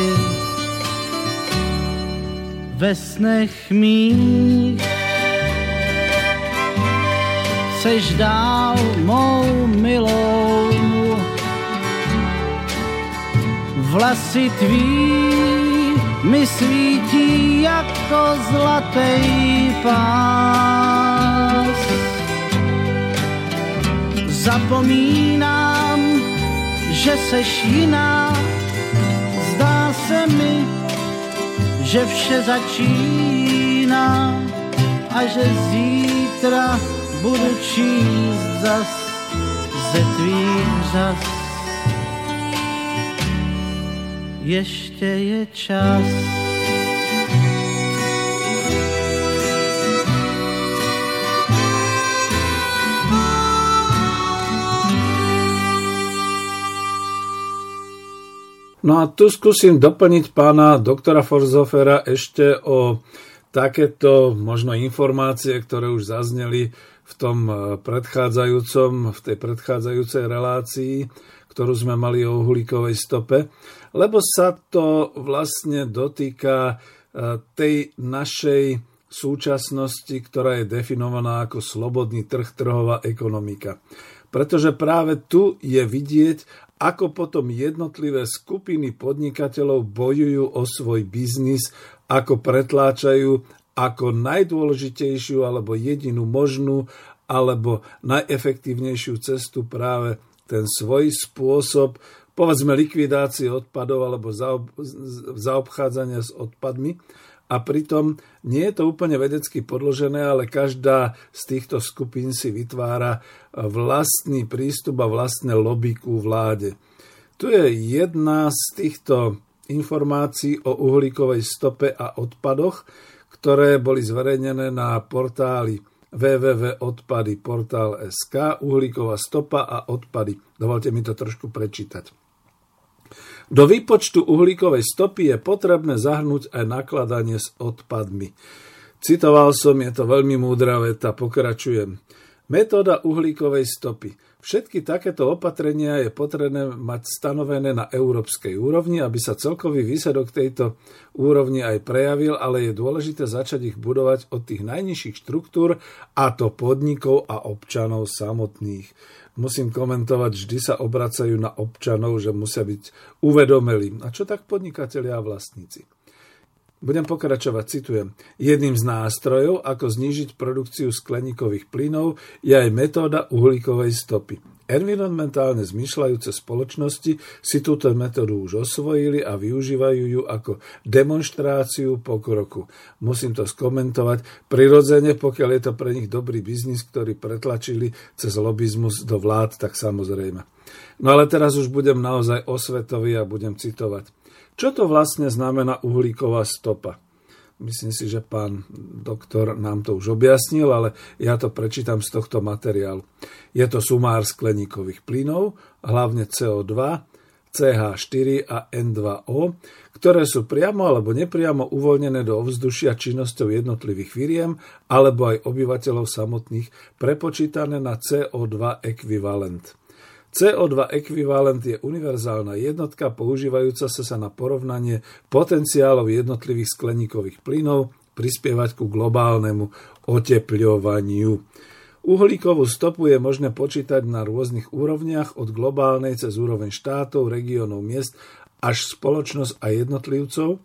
ve snech mých seš dál mou milou Vlasy tvý mi svítí jako zlatý pás. Zapomínám, že seš jiná, zdá se mi, že vše začíná a že zítra budu číst zas ze tvých řas ještě je čas. No a tu skúsim doplniť pána doktora Forzofera ešte o takéto možno informácie, ktoré už zazneli v tom predchádzajúcom, v tej predchádzajúcej relácii, ktorú sme mali o uhlíkovej stope lebo sa to vlastne dotýka e, tej našej súčasnosti, ktorá je definovaná ako slobodný trh, trhová ekonomika. Pretože práve tu je vidieť, ako potom jednotlivé skupiny podnikateľov bojujú o svoj biznis, ako pretláčajú ako najdôležitejšiu alebo jedinú možnú alebo najefektívnejšiu cestu práve ten svoj spôsob povedzme likvidácie odpadov alebo zaobchádzania s odpadmi. A pritom nie je to úplne vedecky podložené, ale každá z týchto skupín si vytvára vlastný prístup a vlastné lobby ku vláde. Tu je jedna z týchto informácií o uhlíkovej stope a odpadoch, ktoré boli zverejnené na portáli www.odpady portál.sk, uhlíková stopa a odpady. Dovolte mi to trošku prečítať. Do výpočtu uhlíkovej stopy je potrebné zahrnúť aj nakladanie s odpadmi. Citoval som, je to veľmi múdra veta, pokračujem. Metóda uhlíkovej stopy. Všetky takéto opatrenia je potrebné mať stanovené na európskej úrovni, aby sa celkový výsledok tejto úrovni aj prejavil, ale je dôležité začať ich budovať od tých najnižších štruktúr, a to podnikov a občanov samotných musím komentovať, vždy sa obracajú na občanov, že musia byť uvedomelí. A čo tak podnikatelia a vlastníci? Budem pokračovať, citujem. Jedným z nástrojov, ako znížiť produkciu skleníkových plynov, je aj metóda uhlíkovej stopy. Environmentálne zmyšľajúce spoločnosti si túto metódu už osvojili a využívajú ju ako demonstráciu pokroku. Musím to skomentovať. Prirodzene, pokiaľ je to pre nich dobrý biznis, ktorý pretlačili cez lobizmus do vlád, tak samozrejme. No ale teraz už budem naozaj osvetový a budem citovať. Čo to vlastne znamená uhlíková stopa? Myslím si, že pán doktor nám to už objasnil, ale ja to prečítam z tohto materiálu. Je to sumár skleníkových plynov, hlavne CO2, CH4 a N2O, ktoré sú priamo alebo nepriamo uvoľnené do ovzdušia činnosťou jednotlivých firiem alebo aj obyvateľov samotných prepočítané na CO2 ekvivalent. CO2 ekvivalent je univerzálna jednotka používajúca sa na porovnanie potenciálov jednotlivých skleníkových plynov prispievať ku globálnemu otepľovaniu. Uhlíkovú stopu je možné počítať na rôznych úrovniach od globálnej cez úroveň štátov, regiónov, miest až spoločnosť a jednotlivcov,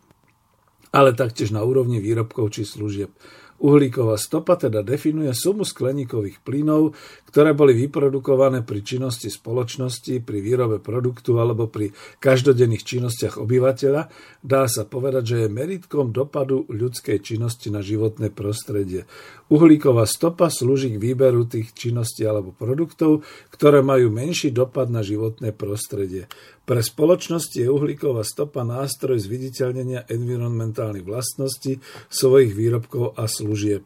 ale taktiež na úrovni výrobkov či služieb. Uhlíková stopa teda definuje sumu skleníkových plynov, ktoré boli vyprodukované pri činnosti spoločnosti, pri výrobe produktu alebo pri každodenných činnostiach obyvateľa. Dá sa povedať, že je meritkom dopadu ľudskej činnosti na životné prostredie. Uhlíková stopa slúži k výberu tých činností alebo produktov, ktoré majú menší dopad na životné prostredie. Pre spoločnosti je uhlíková stopa nástroj zviditeľnenia environmentálnych vlastností svojich výrobkov a služieb.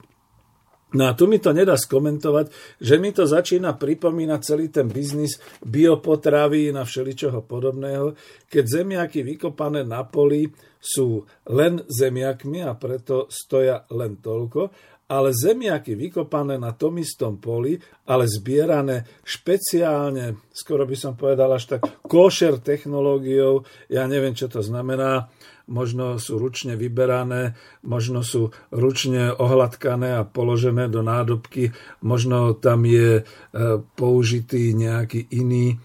No a tu mi to nedá skomentovať, že mi to začína pripomínať celý ten biznis biopotravy na všeličoho podobného, keď zemiaky vykopané na poli sú len zemiakmi a preto stoja len toľko, ale zemiaky vykopané na tom istom poli, ale zbierané špeciálne, skoro by som povedal až tak, košer technológiou, ja neviem, čo to znamená, možno sú ručne vyberané, možno sú ručne ohladkané a položené do nádobky, možno tam je e, použitý nejaký iný e,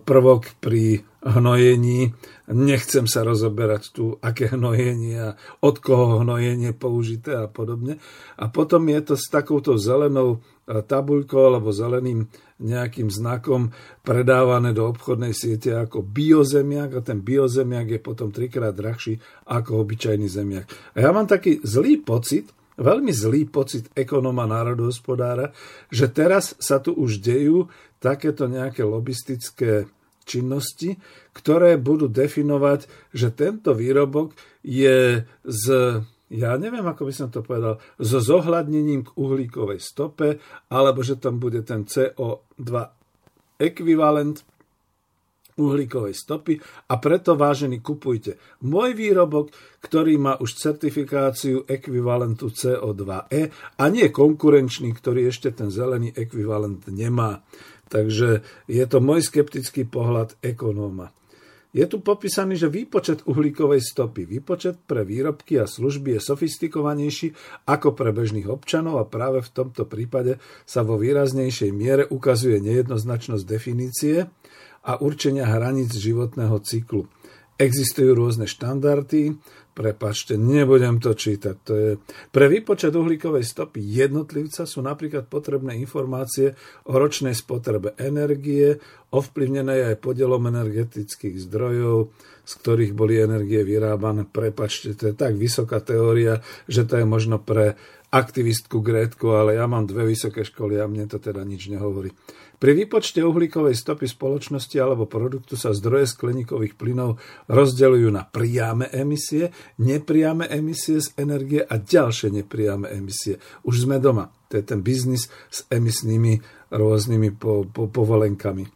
prvok pri hnojení. Nechcem sa rozoberať tu, aké hnojenie a od koho hnojenie použité a podobne. A potom je to s takouto zelenou e, tabuľkou alebo zeleným nejakým znakom predávané do obchodnej siete ako biozemiak a ten biozemiak je potom trikrát drahší ako obyčajný zemiak. A ja mám taký zlý pocit, veľmi zlý pocit ekonóma národohospodára, že teraz sa tu už dejú takéto nejaké lobistické činnosti, ktoré budú definovať, že tento výrobok je z ja neviem, ako by som to povedal, so zohľadnením k uhlíkovej stope, alebo že tam bude ten CO2 ekvivalent uhlíkovej stopy a preto, vážení, kupujte môj výrobok, ktorý má už certifikáciu ekvivalentu CO2e a nie konkurenčný, ktorý ešte ten zelený ekvivalent nemá. Takže je to môj skeptický pohľad ekonóma. Je tu popísaný, že výpočet uhlíkovej stopy, výpočet pre výrobky a služby je sofistikovanejší ako pre bežných občanov a práve v tomto prípade sa vo výraznejšej miere ukazuje nejednoznačnosť definície a určenia hraníc životného cyklu. Existujú rôzne štandardy, prepačte, nebudem to čítať. To je... Pre výpočet uhlíkovej stopy jednotlivca sú napríklad potrebné informácie o ročnej spotrebe energie, ovplyvnené aj podielom energetických zdrojov, z ktorých boli energie vyrábané. Prepačte, to je tak vysoká teória, že to je možno pre aktivistku Grétku, ale ja mám dve vysoké školy a mne to teda nič nehovorí. Pri výpočte uhlíkovej stopy spoločnosti alebo produktu sa zdroje skleníkových plynov rozdeľujú na priame emisie, nepriame emisie z energie a ďalšie nepriame emisie. Už sme doma. To je ten biznis s emisnými rôznymi po, po, povolenkami.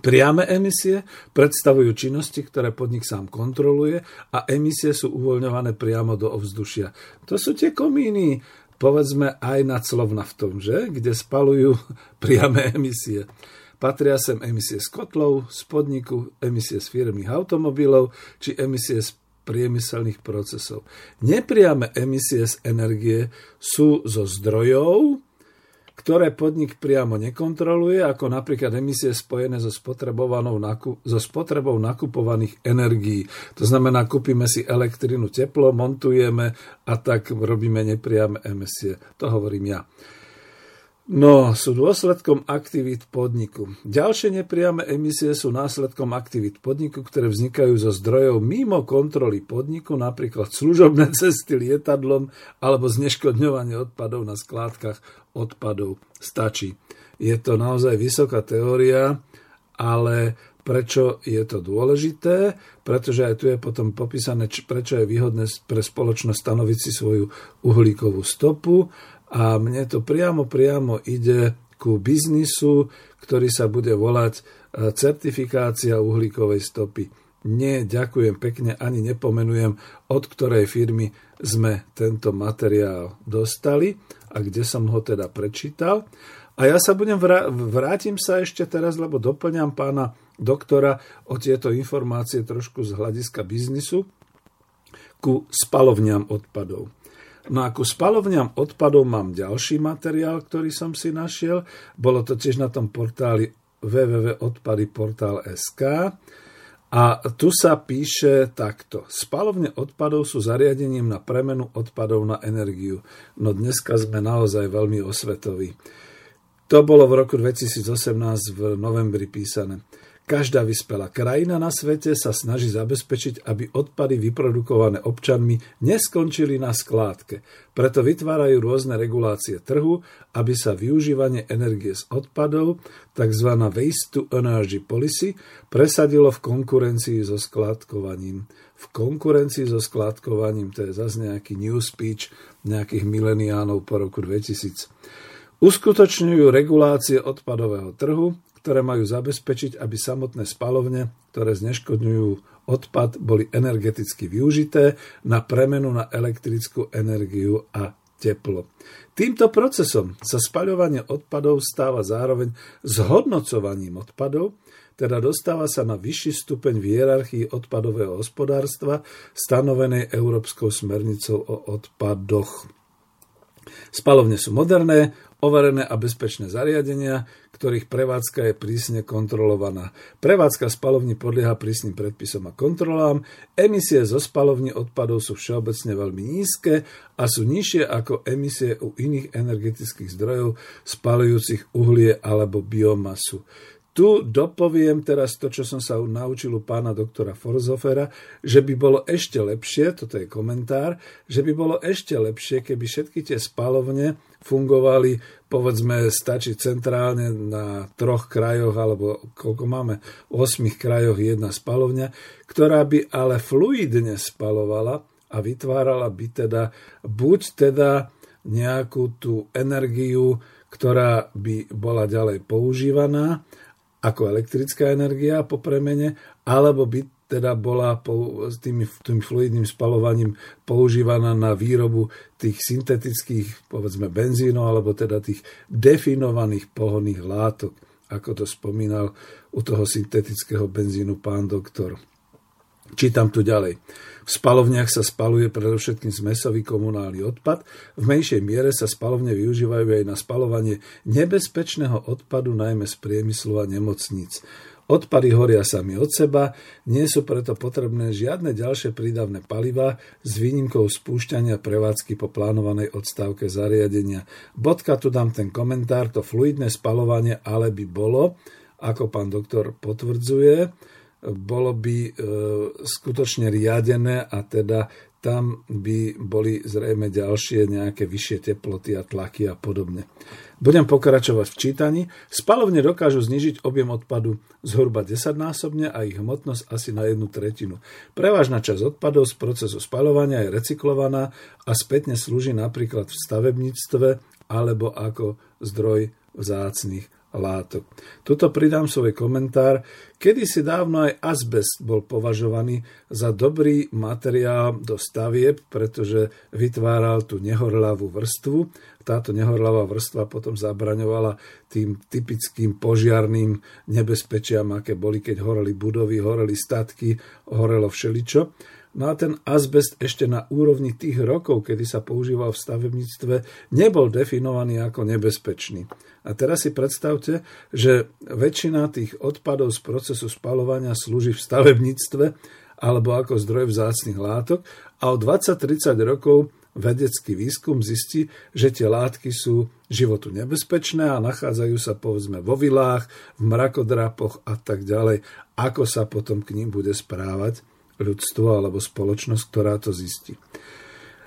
Priame emisie predstavujú činnosti, ktoré podnik sám kontroluje a emisie sú uvoľňované priamo do ovzdušia. To sú tie komíny, povedzme aj nad Slovnaftom, že? kde spalujú (laughs) priame emisie. Patria sem emisie z kotlov, z podniku, emisie z firmných automobilov či emisie z priemyselných procesov. Nepriame emisie z energie sú zo zdrojov, ktoré podnik priamo nekontroluje, ako napríklad emisie spojené so, spotrebovanou, so spotrebou nakupovaných energií. To znamená, kúpime si elektrinu teplo, montujeme a tak robíme nepriame emisie. To hovorím ja. No, sú dôsledkom aktivít podniku. Ďalšie nepriame emisie sú následkom aktivít podniku, ktoré vznikajú zo zdrojov mimo kontroly podniku, napríklad služobné (laughs) cesty lietadlom alebo zneškodňovanie odpadov na skládkach odpadov. Stačí. Je to naozaj vysoká teória, ale prečo je to dôležité? Pretože aj tu je potom popísané, prečo je výhodné pre spoločnosť stanoviť si svoju uhlíkovú stopu a mne to priamo, priamo ide ku biznisu, ktorý sa bude volať e, certifikácia uhlíkovej stopy. Nie, ďakujem pekne, ani nepomenujem, od ktorej firmy sme tento materiál dostali a kde som ho teda prečítal. A ja sa budem vrá- vrátim sa ešte teraz, lebo doplňam pána doktora o tieto informácie trošku z hľadiska biznisu ku spalovňam odpadov. No a ku spalovňam odpadov mám ďalší materiál, ktorý som si našiel. Bolo to tiež na tom portáli www.odpadyportál.sk a tu sa píše takto. Spalovne odpadov sú zariadením na premenu odpadov na energiu. No dneska sme naozaj veľmi osvetoví. To bolo v roku 2018 v novembri písané. Každá vyspelá krajina na svete sa snaží zabezpečiť, aby odpady vyprodukované občanmi neskončili na skládke. Preto vytvárajú rôzne regulácie trhu, aby sa využívanie energie z odpadov, tzv. Waste to Energy Policy, presadilo v konkurencii so skládkovaním. V konkurencii so skládkovaním, to je zase nejaký new speech nejakých mileniánov po roku 2000. Uskutočňujú regulácie odpadového trhu, ktoré majú zabezpečiť, aby samotné spalovne, ktoré zneškodňujú odpad, boli energeticky využité na premenu na elektrickú energiu a teplo. Týmto procesom sa spaľovanie odpadov stáva zároveň zhodnocovaním odpadov, teda dostáva sa na vyšší stupeň v hierarchii odpadového hospodárstva stanovenej Európskou smernicou o odpadoch. Spalovne sú moderné, overené a bezpečné zariadenia, ktorých prevádzka je prísne kontrolovaná. Prevádzka spalovní podlieha prísnym predpisom a kontrolám, emisie zo spalovní odpadov sú všeobecne veľmi nízke a sú nižšie ako emisie u iných energetických zdrojov spalujúcich uhlie alebo biomasu. Tu dopoviem teraz to, čo som sa naučil u pána doktora Forzofera, že by bolo ešte lepšie, toto je komentár, že by bolo ešte lepšie, keby všetky tie spalovne fungovali, povedzme, stačí centrálne na troch krajoch, alebo koľko máme, osmých krajoch jedna spalovňa, ktorá by ale fluidne spalovala a vytvárala by teda buď teda nejakú tú energiu, ktorá by bola ďalej používaná, ako elektrická energia po premene, alebo by teda bola po, s tým, tým fluidným spalovaním používaná na výrobu tých syntetických, povedzme, benzínov, alebo teda tých definovaných pohonných látok, ako to spomínal u toho syntetického benzínu pán doktor. Čítam tu ďalej. V spalovniach sa spaluje predovšetkým zmesový komunálny odpad. V menšej miere sa spalovne využívajú aj na spalovanie nebezpečného odpadu, najmä z priemyslu a nemocníc. Odpady horia sami od seba, nie sú preto potrebné žiadne ďalšie prídavné paliva s výnimkou spúšťania prevádzky po plánovanej odstávke zariadenia. Bodka tu dám ten komentár, to fluidné spalovanie ale by bolo, ako pán doktor potvrdzuje, bolo by e, skutočne riadené a teda tam by boli zrejme ďalšie nejaké vyššie teploty a tlaky a podobne. Budem pokračovať v čítaní. Spalovne dokážu znižiť objem odpadu zhruba 10-násobne a ich hmotnosť asi na jednu tretinu. Prevažná časť odpadov z procesu spalovania je recyklovaná a spätne slúži napríklad v stavebníctve alebo ako zdroj vzácných látok. Tuto pridám svoj komentár. Kedy si dávno aj azbest bol považovaný za dobrý materiál do stavieb, pretože vytváral tú nehorľavú vrstvu. Táto nehorľavá vrstva potom zabraňovala tým typickým požiarným nebezpečiam, aké boli, keď horeli budovy, horeli statky, horelo všeličo. A ten azbest ešte na úrovni tých rokov, kedy sa používal v stavebníctve, nebol definovaný ako nebezpečný. A teraz si predstavte, že väčšina tých odpadov z procesu spalovania slúži v stavebníctve alebo ako zdroj vzácných látok a o 20-30 rokov vedecký výskum zistí, že tie látky sú životu nebezpečné a nachádzajú sa povedzme vo vilách, v mrakodrapoch a tak ďalej. Ako sa potom k ním bude správať? Ľudstvo alebo spoločnosť, ktorá to zistí.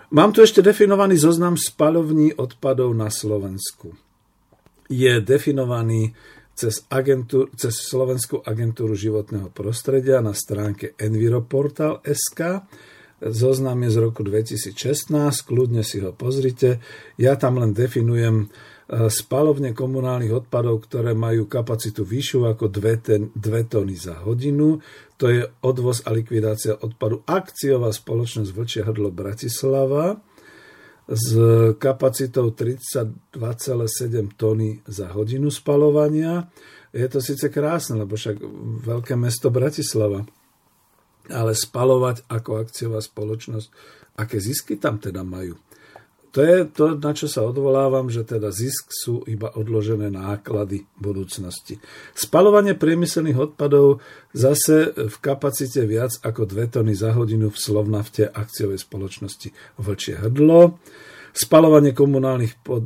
Mám tu ešte definovaný zoznam spalovní odpadov na Slovensku. Je definovaný cez, agentúr, cez Slovenskú agentúru životného prostredia na stránke enviroportal.sk. Zoznam je z roku 2016, kľudne si ho pozrite. Ja tam len definujem spalovne komunálnych odpadov, ktoré majú kapacitu vyššiu ako 2, 2 tony za hodinu. To je odvoz a likvidácia odpadu akciová spoločnosť Vlčie hrdlo Bratislava s kapacitou 32,7 tony za hodinu spalovania. Je to síce krásne, lebo však veľké mesto Bratislava, ale spalovať ako akciová spoločnosť, aké zisky tam teda majú? To je to, na čo sa odvolávam, že teda zisk sú iba odložené náklady budúcnosti. Spalovanie priemyselných odpadov zase v kapacite viac ako 2 tony za hodinu v Slovnafte akciovej spoločnosti Vlčie hrdlo. Spalovanie komunálnych pod,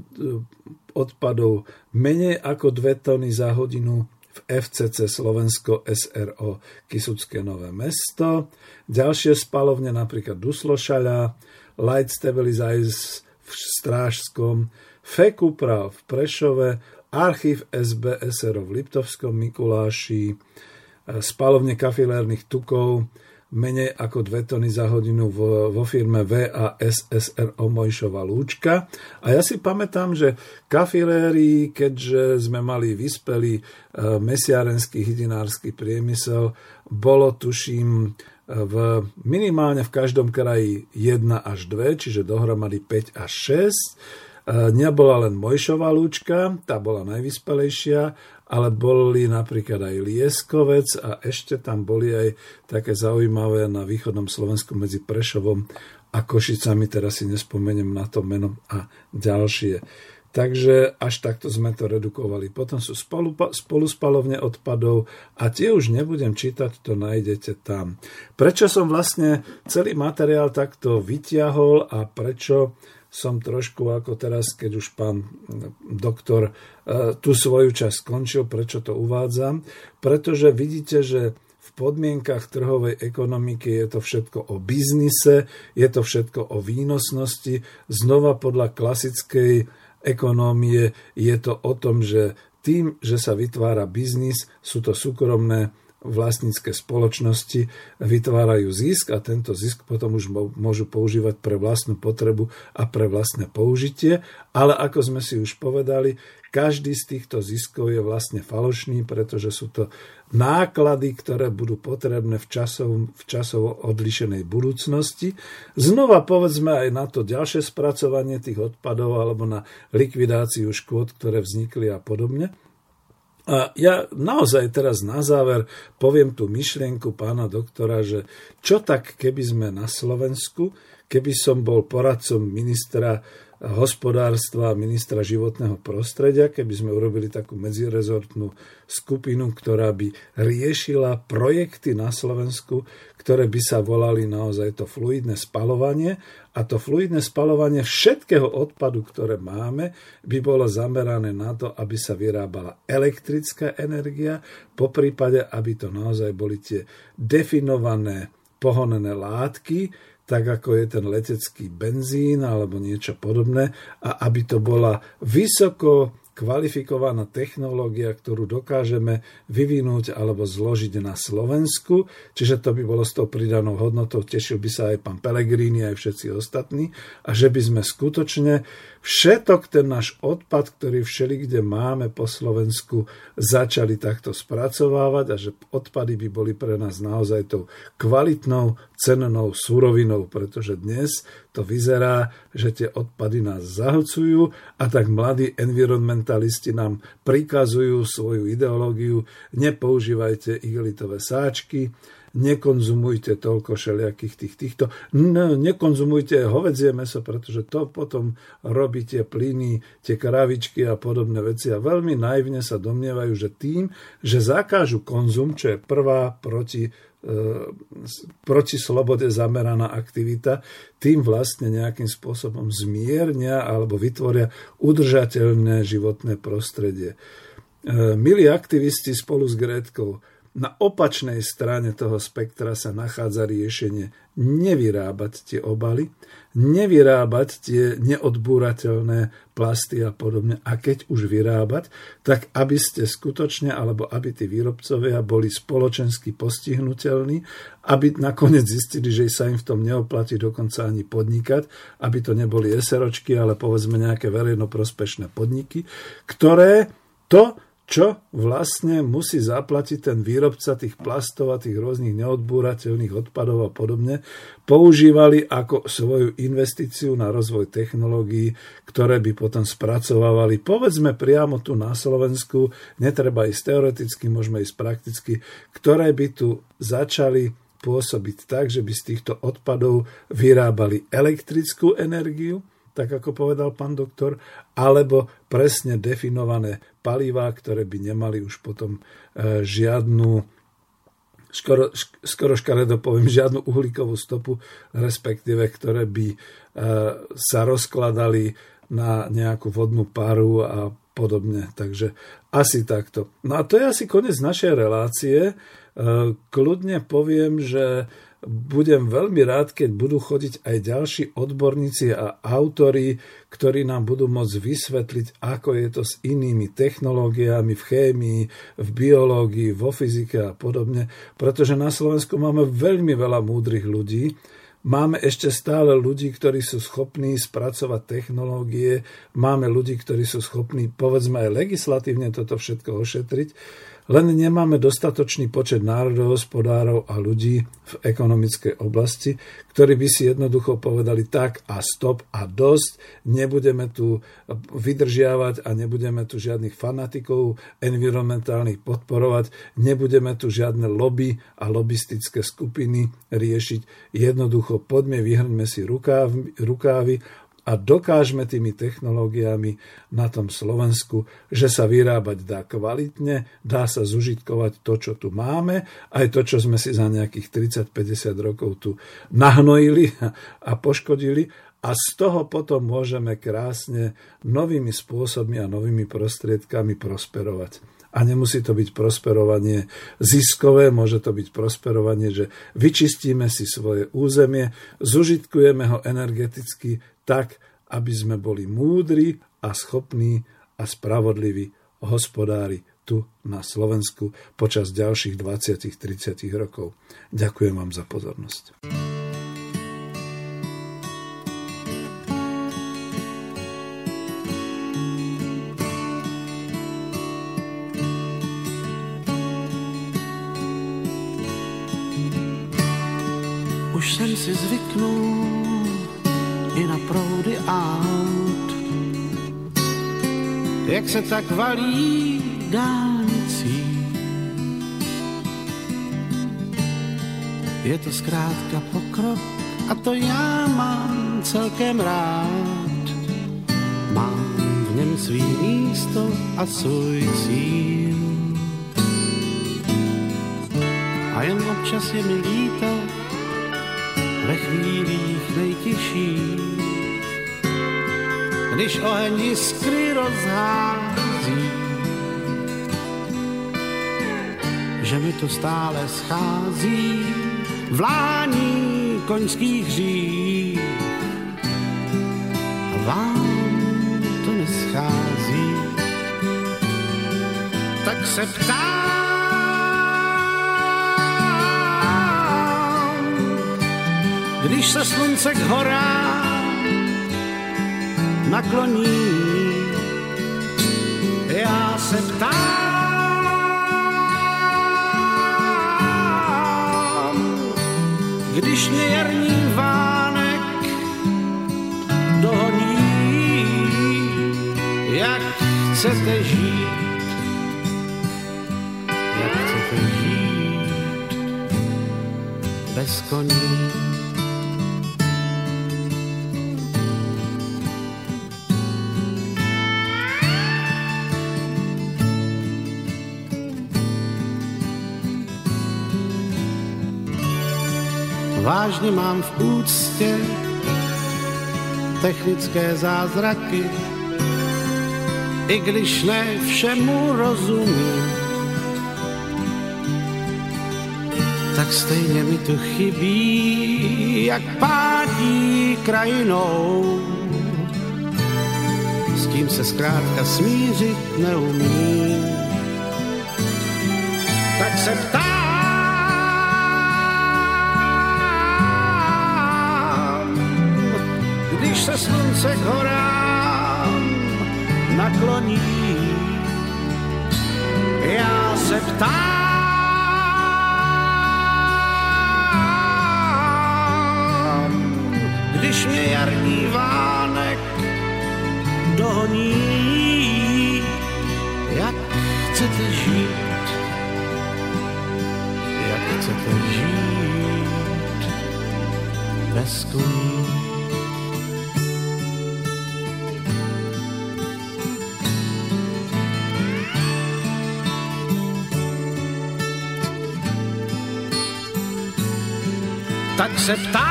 odpadov menej ako 2 tony za hodinu v FCC Slovensko SRO Kisucké Nové mesto, ďalšie spalovne napríklad Duslošaľa, Light Stabilizers v Strážskom, Fekupra v Prešove, Archív SBSR v Liptovskom Mikuláši, spalovne kafilérnych tukov, menej ako 2 tony za hodinu vo, vo firme VASSR Omojšova Lúčka. A ja si pamätám, že kafiléri, keďže sme mali vyspelý e, mesiarenský hydinársky priemysel, bolo tuším e, v, minimálne v každom kraji 1 až 2, čiže dohromady 5 až 6. E, nebola len Mojšová lúčka, tá bola najvyspelejšia ale boli napríklad aj Lieskovec a ešte tam boli aj také zaujímavé na východnom Slovensku medzi Prešovom a Košicami, teraz si nespomeniem na to meno a ďalšie. Takže až takto sme to redukovali. Potom sú spolu, spoluspalovne odpadov a tie už nebudem čítať, to nájdete tam. Prečo som vlastne celý materiál takto vyťahol a prečo som trošku ako teraz, keď už pán doktor e, tú svoju časť skončil, prečo to uvádzam? Pretože vidíte, že v podmienkach trhovej ekonomiky je to všetko o biznise, je to všetko o výnosnosti. Znova podľa klasickej ekonómie je to o tom, že tým, že sa vytvára biznis, sú to súkromné vlastnícke spoločnosti vytvárajú zisk a tento zisk potom už môžu používať pre vlastnú potrebu a pre vlastné použitie. Ale ako sme si už povedali, každý z týchto ziskov je vlastne falošný, pretože sú to náklady, ktoré budú potrebné v časovo, v časovo odlišenej budúcnosti. Znova povedzme aj na to ďalšie spracovanie tých odpadov alebo na likvidáciu škôd, ktoré vznikli a podobne. A ja naozaj teraz na záver poviem tú myšlienku pána doktora, že čo tak, keby sme na Slovensku, keby som bol poradcom ministra hospodárstva a ministra životného prostredia, keby sme urobili takú medzirezortnú skupinu, ktorá by riešila projekty na Slovensku, ktoré by sa volali naozaj to fluidné spalovanie. A to fluidné spalovanie všetkého odpadu, ktoré máme, by bolo zamerané na to, aby sa vyrábala elektrická energia, po prípade, aby to naozaj boli tie definované pohonné látky, tak ako je ten letecký benzín alebo niečo podobné a aby to bola vysoko kvalifikovaná technológia, ktorú dokážeme vyvinúť alebo zložiť na Slovensku. Čiže to by bolo s tou pridanou hodnotou. Tešil by sa aj pán Pelegrini, aj všetci ostatní. A že by sme skutočne všetok ten náš odpad, ktorý všeli kde máme po Slovensku, začali takto spracovávať a že odpady by boli pre nás naozaj tou kvalitnou, cennou súrovinou, pretože dnes to vyzerá, že tie odpady nás zahlcujú a tak mladí environmentalisti nám prikazujú svoju ideológiu, nepoužívajte igelitové sáčky, nekonzumujte toľko všelijakých tých týchto, nekonzumujte hovedzie meso, pretože to potom robí tie plyny, tie kravičky a podobné veci a veľmi naivne sa domnievajú, že tým, že zakážu konzum, čo je prvá proti e, proti slobode zameraná aktivita, tým vlastne nejakým spôsobom zmiernia alebo vytvoria udržateľné životné prostredie. E, milí aktivisti spolu s Grétkou, na opačnej strane toho spektra sa nachádza riešenie nevyrábať tie obaly, nevyrábať tie neodbúrateľné plasty a podobne. A keď už vyrábať, tak aby ste skutočne, alebo aby tí výrobcovia boli spoločensky postihnutelní, aby nakoniec zistili, že sa im v tom neoplatí dokonca ani podnikať, aby to neboli eseročky, ale povedzme nejaké verejnoprospešné podniky, ktoré to čo vlastne musí zaplatiť ten výrobca tých plastov a tých rôznych neodbúrateľných odpadov a podobne, používali ako svoju investíciu na rozvoj technológií, ktoré by potom spracovávali, povedzme priamo tu na Slovensku, netreba ísť teoreticky, môžeme ísť prakticky, ktoré by tu začali pôsobiť tak, že by z týchto odpadov vyrábali elektrickú energiu, tak ako povedal pán doktor, alebo presne definované palivá, ktoré by nemali už potom e, žiadnu skoro, skoro škaredo poviem, žiadnu uhlíkovú stopu, respektíve ktoré by e, sa rozkladali na nejakú vodnú paru a podobne. Takže asi takto. No a to je asi koniec našej relácie. E, kľudne poviem, že budem veľmi rád, keď budú chodiť aj ďalší odborníci a autori, ktorí nám budú môcť vysvetliť, ako je to s inými technológiami v chémii, v biológii, vo fyzike a podobne, pretože na Slovensku máme veľmi veľa múdrych ľudí, Máme ešte stále ľudí, ktorí sú schopní spracovať technológie, máme ľudí, ktorí sú schopní, povedzme aj legislatívne toto všetko ošetriť. Len nemáme dostatočný počet národohospodárov a ľudí v ekonomickej oblasti, ktorí by si jednoducho povedali tak a stop a dosť, nebudeme tu vydržiavať a nebudeme tu žiadnych fanatikov environmentálnych podporovať, nebudeme tu žiadne lobby a lobistické skupiny riešiť. Jednoducho poďme, vyhrňme si rukávy a dokážeme tými technológiami na tom Slovensku, že sa vyrábať dá kvalitne, dá sa zužitkovať to, čo tu máme, aj to, čo sme si za nejakých 30-50 rokov tu nahnojili a poškodili a z toho potom môžeme krásne novými spôsobmi a novými prostriedkami prosperovať. A nemusí to byť prosperovanie ziskové, môže to byť prosperovanie, že vyčistíme si svoje územie, zužitkujeme ho energeticky tak, aby sme boli múdri a schopní a spravodliví hospodári tu na Slovensku počas ďalších 20-30 rokov. Ďakujem vám za pozornosť. Už jsem si zvyknul i na proudy aut. Jak se tak valí dálnicí. Je to zkrátka pokrok a to já mám celkem rád. Mám v něm svý místo a svůj cíl. A jen občas je mi líto, ve chvílích nejtěžších, když oheň jiskry rozhází, že mi to stále schází vlání koňských hřích. A vám to neschází, tak se ptám, když se slunce k horám nakloní. Já se ptám, když mě jarní vánek dohoní, jak chcete žít, bez koní. Vážně mám v úctě technické zázraky, i když ne všemu rozumím, tak stejně mi tu chybí, jak pádí krajinou. S tím se zkrátka smířit neumím. Tak se ptám, slunce k horám nakloní. Já se ptám, když mě jarní vánek dohoní, jak chcete žít, jak chcete žít bez koní. Se ptám,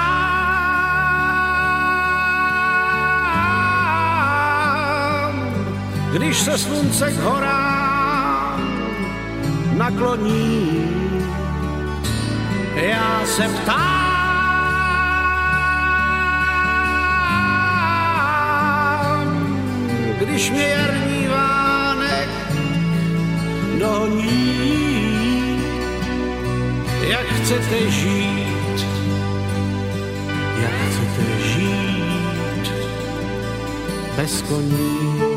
když se slunce k horám nakloní. Já se ptám, když mě jarní vánek žít, jak chcete žít bez koní.